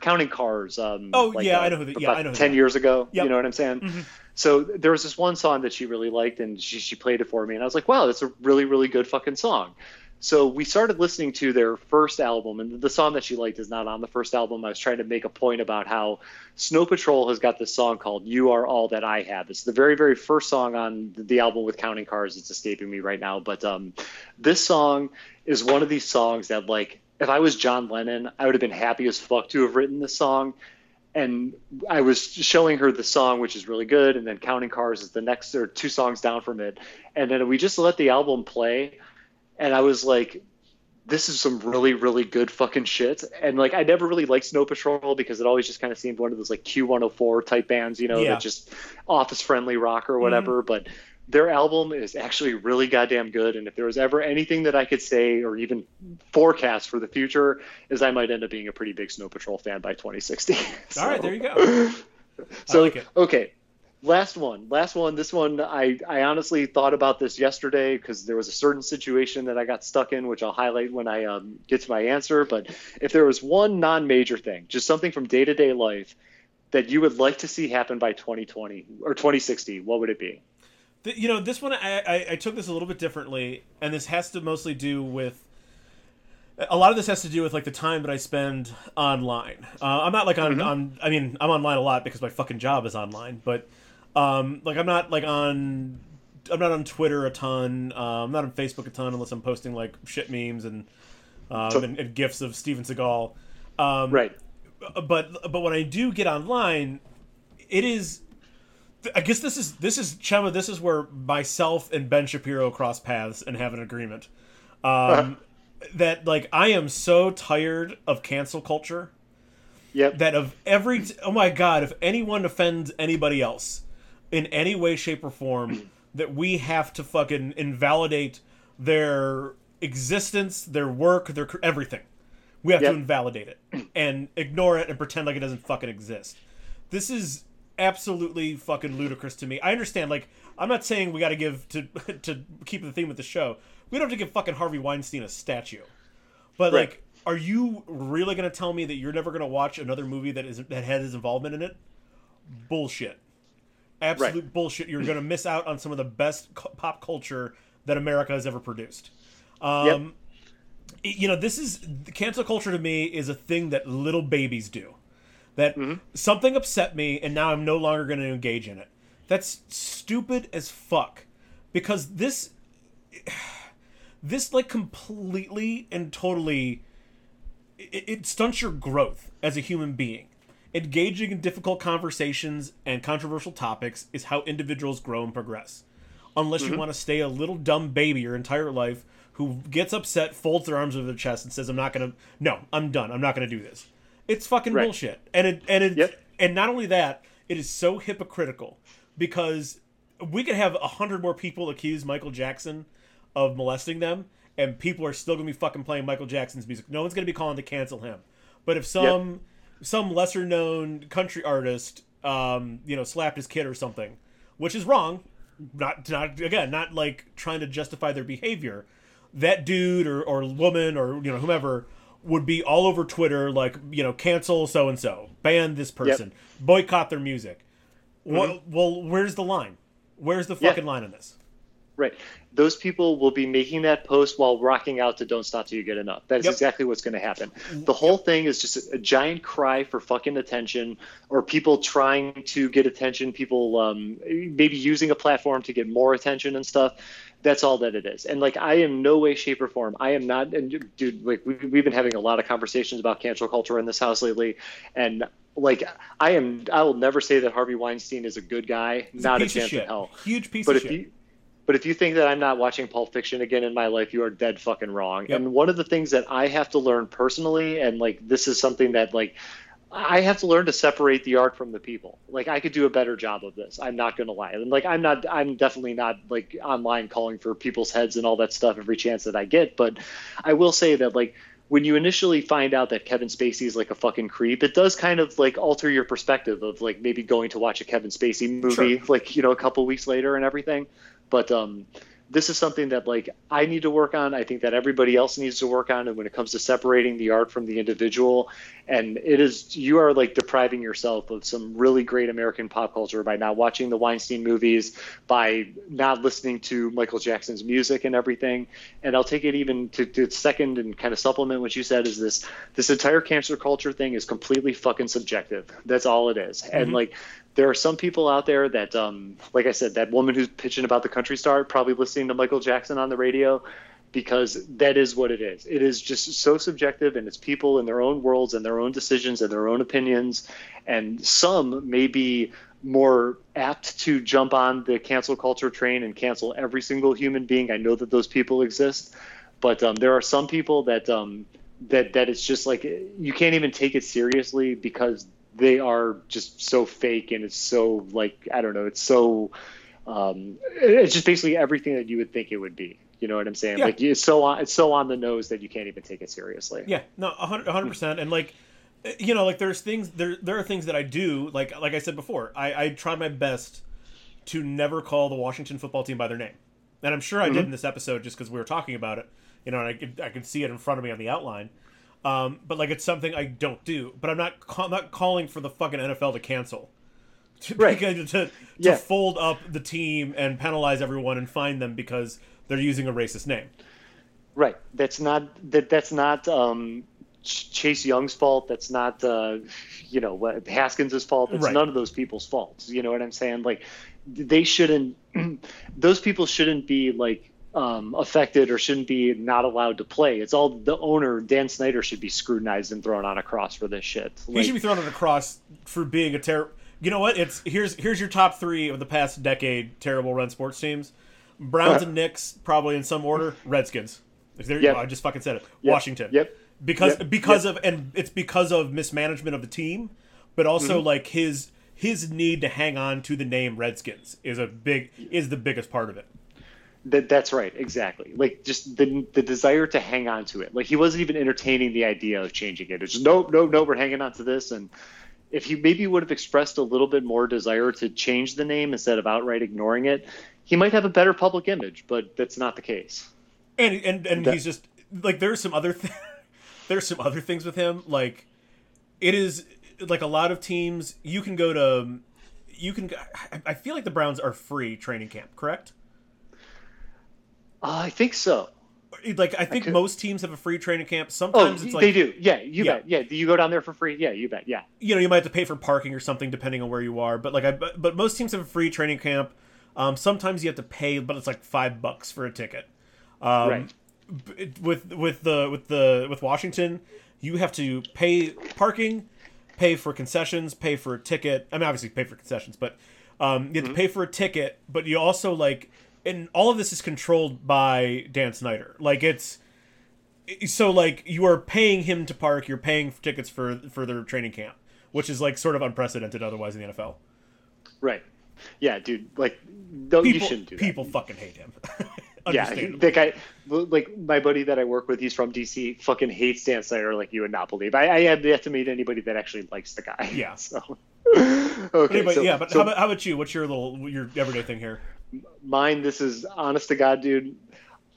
counting cars. Um, oh like, yeah, uh, I know who. The, yeah, I know. Ten years ago, yep. you know what I'm saying. Mm-hmm. So there was this one song that she really liked, and she she played it for me, and I was like, wow, that's a really really good fucking song. So we started listening to their first album, and the song that she liked is not on the first album. I was trying to make a point about how Snow Patrol has got this song called "You Are All That I Have." It's the very, very first song on the album with Counting Cars. It's escaping me right now, but um, this song is one of these songs that, like, if I was John Lennon, I would have been happy as fuck to have written this song. And I was showing her the song, which is really good, and then Counting Cars is the next, or two songs down from it, and then we just let the album play and I was like, this is some really really good fucking shit. And like i never really liked snow patrol because it always just kind of seemed one of those like q104 type bands you know yeah. that just office friendly rock or whatever mm. but their album is actually really goddamn good. And if there was ever anything that i could say or even forecast for the future is i might end up being a pretty big snow patrol fan by 2060 so, all right there you go. So like okay last one last one this one i i honestly thought about this yesterday because there was a certain situation that i got stuck in which i'll highlight when i um, get to my answer but if there was one non-major thing just something from day-to-day life that you would like to see happen by 2020 or 2060 what would it be you know this one I, I, I took this a little bit differently and this has to mostly do with a lot of this has to do with like the time that I spend online. Uh, I'm not like on, mm-hmm. on. I mean, I'm online a lot because my fucking job is online. But um, like I'm not like on I'm not on Twitter a ton. Uh, I'm not on Facebook a ton unless I'm posting like shit memes and um, and, and, gifs of Steven Seagal. Um, right. But but when I do get online, it is. I guess this is this is Chema. This is where myself and Ben Shapiro cross paths and have an agreement. Um, uh-huh. That like I am so tired of cancel culture. Yep. That of every oh my god, if anyone offends anybody else, in any way, shape, or form that we have to fucking invalidate their existence, their work, their everything. We have yep. to invalidate it and ignore it and pretend like it doesn't fucking exist. This is absolutely fucking ludicrous to me. I understand, like, I'm not saying we got to give to to keep the theme of the show. We don't have to give fucking Harvey Weinstein a statue, but right. like, are you really gonna tell me that you're never gonna watch another movie that is that had his involvement in it? Bullshit absolute right. bullshit. You're going to miss out on some of the best pop culture that America has ever produced. Um, yep. You know, this is cancel culture to me is a thing that little babies do. That mm-hmm. something upset me, and now I'm no longer going to engage in it. That's stupid as fuck. Because this, this like completely and totally, it, it stunts your growth as a human being Engaging in difficult conversations and controversial topics is how individuals grow and progress. Unless mm-hmm. you want to stay a little dumb baby your entire life who gets upset, folds their arms over their chest, and says, "I'm not gonna. No, I'm done. I'm not gonna do this." It's fucking right. bullshit. And it and it yep. and not only that, it is so hypocritical because we could have a hundred more people accuse Michael Jackson of molesting them, and people are still gonna be fucking playing Michael Jackson's music. No one's gonna be calling to cancel him. But if some yep some lesser known country artist, um, you know, slapped his kid or something, which is wrong. Not, not again, not like trying to justify their behavior. That dude or, or woman or you know whomever would be all over Twitter like you know cancel so and so, ban this person, yep. boycott their music. Mm-hmm. Well, well, where's the line? Where's the fucking yeah. line on this? Right. Those people will be making that post while rocking out to Don't Stop Till You Get Enough. That is yep. exactly what's going to happen. The whole yep. thing is just a, a, giant cry for fucking attention or people trying to get attention, people um, maybe using a platform to get more attention and stuff. That's all that it is. And like, I am no way, shape, or form. I am not. And dude, like, we, we've been having a lot of conversations about cancel culture in this house lately, and like, I am. I will never say that Harvey Weinstein is a good guy. He's not a a, chance in hell. Huge piece But of if shit. you but if you think that I'm not watching Pulp Fiction again in my life, you are dead fucking wrong. Yep. And one of the things that I have to learn personally, and like this is something that like I have to learn to separate the art from the people. Like I could do a better job of this. I'm not gonna lie. And like I'm not I'm definitely not like online calling for people's heads and all that stuff every chance that I get. But I will say that like when you initially find out that Kevin Spacey is like a fucking creep, it does kind of like alter your perspective of like maybe going to watch a Kevin Spacey movie like, you know, a couple weeks later and everything. But um this is something that like I need to work on. I think that everybody else needs to work on. And when it comes to separating the art from the individual, and it is you are like depriving yourself of some really great American pop culture by not watching the Weinstein movies, by not listening to Michael Jackson's music and everything. And I'll take it even to, to second and kind of supplement what you said is this this entire cancer culture thing is completely fucking subjective. That's all it is. And like there are some people out there that, um, like I said, that woman who's pitching about the country star, probably listening to Michael Jackson on the radio, because that is what it is. It is just so subjective, and it's people in their own worlds and their own decisions and their own opinions. And some may be more apt to jump on the cancel culture train and cancel every single human being. I know that those people exist, but um, there are some people that um, that that it's just like you can't even take it seriously because they are just so fake and it's so like I don't know, it's so um, it's just basically everything that you would think it would be. You know what I'm saying? Yeah. Like it's so on it's so on the nose that you can't even take it seriously. Yeah, no, hundred hundred percent. And like, you know, like there's things there. There are things that I do. Like like I said before, I I try my best to never call the Washington football team by their name, and I'm sure I did in this episode just because we were talking about it. You know, and I could I could see it in front of me on the outline. Um, but like it's something I don't do. But I'm not ca- I'm not calling for the fucking NFL to cancel. To, Right. to, to, to fold up the team and penalize everyone and fine them because they're using a racist name. Right. That's not that. That's not um, Ch- Chase Young's fault. That's not uh, you know what Haskins' fault. It's Right. none of those people's faults. You know what I'm saying? Like they shouldn't. those people shouldn't be like um, affected or shouldn't be not allowed to play. It's all the owner Dan Snyder should be scrutinized and thrown on a cross for this shit. He should be thrown on a cross for being a terrible. You know what? It's here's here's your top three of the past decade terrible run sports teams: Browns and Knicks, probably in some order. Redskins. There, Yep. I just fucking said it. Yep. Washington. Yep. Because Yep. because of and it's because of mismanagement of the team, but also Mm-hmm. like his his need to hang on to the name Redskins is a big is the biggest part of it. That that's right, exactly. Like just the the desire to hang on to it. Like he wasn't even entertaining the idea of changing it. It's just no, no, no. We're hanging on to this. And if he maybe would have expressed a little bit more desire to change the name instead of outright ignoring it, he might have a better public image. But that's not the case. and and and That- he's just like there's some other th- there's some other things with him like it is like a lot of teams you can go to you can I feel like the Browns are free training camp correct Uh, I think so. like I think could- most teams have a free training camp Oh, sometimes it's like they do. Yeah, you Yeah. bet. Yeah, do you go down there for free? Yeah, you bet. Yeah. you know you might have to pay for parking or something depending on where you are but like I but, most teams have a free training camp um, sometimes you have to pay but it's like five bucks for a ticket um, right. with with the with the with Washington, you have to pay parking, pay for concessions, pay for a ticket. I mean, obviously pay for concessions, but um, you have to pay for a ticket. But you also like, and all of this is controlled by Dan Snyder. Like it's so like you are paying him to park, you're paying for tickets for for their training camp, which is like sort of unprecedented otherwise in the NFL. Right. Yeah, dude. Like, no, you People shouldn't do that. people fucking hate him. Yeah, the guy, like my buddy that I work with, he's from DC. Fucking hates Dan Snyder like you would not believe. I, I have yet to meet anybody that actually likes the guy. Yeah. So. But okay. anyway, so, yeah, but so how, about, how about you? What's your little your everyday thing here? Mine. This is honest to God, dude.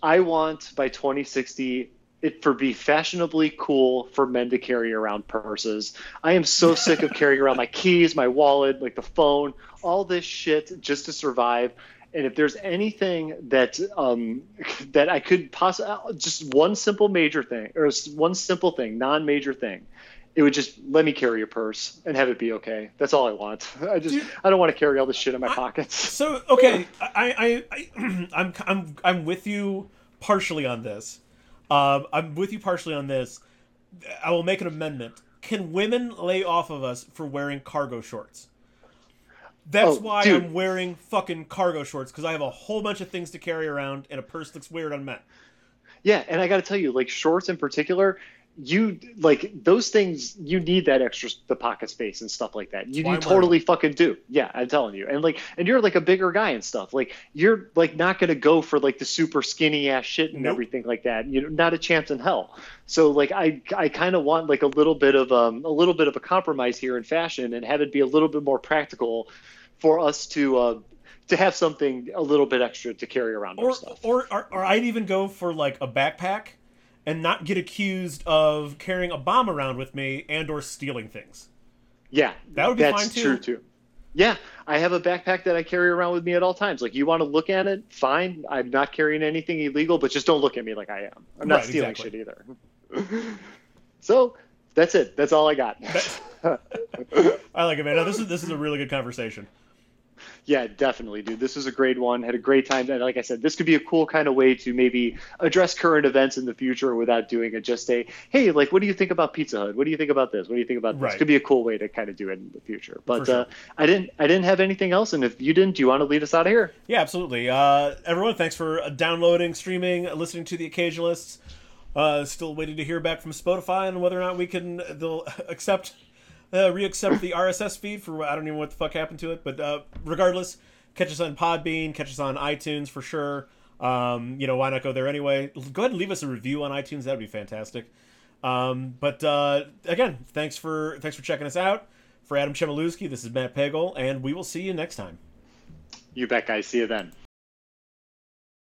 I want by 2060 it for be fashionably cool for men to carry around purses. I am so sick of carrying around my keys, my wallet, like the phone, all this shit just to survive. And if there's anything that um, that I could possibly just one simple major thing or one simple thing, non-major thing, it would just let me carry a purse and have it be okay. That's all I want. I just Dude, I don't want to carry all this shit in my I- pockets. So okay, I, I, I I'm I'm I'm with you partially on this. Um, I'm with you partially on this. I will make an amendment. Can women lay off of us for wearing cargo shorts? That's Oh, why dude. I'm wearing fucking cargo shorts because I have a whole bunch of things to carry around, and a purse looks weird on men. Yeah, and I got to tell you, like shorts in particular, you like those things. You need that extra the pocket space and stuff like that. You, you totally fucking do. Yeah, I'm telling you. And like, and you're like a bigger guy and stuff. Like you're like not gonna go for like the super skinny ass shit and Nope. everything like that. You know, not a chance in hell. So like, I I kind of want like a little bit of um a little bit of a compromise here in fashion and have it be a little bit more practical for us to. uh to have something a little bit extra to carry around Or, stuff. or or or I'd even go for like a backpack, and not get accused of carrying a bomb around with me and or stealing things. Yeah, That would be that's fine, too. true too. Yeah, I have a backpack that I carry around with me at all times. Like you want to look at it, fine. I'm not carrying anything illegal, but just don't look at me like I am. I'm not Right, stealing exactly. shit either. so that's it. That's all I got. I like it, man. No, this is this is a really good conversation. Yeah, definitely, dude. This was a great one. Had a great time. And like I said, this could be a cool kind of way to maybe address current events in the future without doing it just a hey, like what do you think about Pizza Hut? What do you think about this? What do you think about this? Right. Could be a cool way to kind of do it in the future. But sure. uh, I didn't I didn't have anything else. And if you didn't, do you want to lead us out of here? Yeah, absolutely. Uh, everyone, thanks for downloading, streaming, listening to the Occasionalists. Uh, still waiting to hear back from Spotify on whether or not we can they'll accept uh, re-accept the RSS feed for I don't even know what the fuck happened to it, but uh, regardless, catch us on Podbean, catch us on iTunes for sure. Um, you know why not go there anyway? Go ahead and leave us a review on iTunes. That'd be fantastic. Um, but uh, again, thanks for thanks for checking us out. For Adam Chemielewski, this is Matt Pagel, and we will see you next time. You bet, guys. See you then.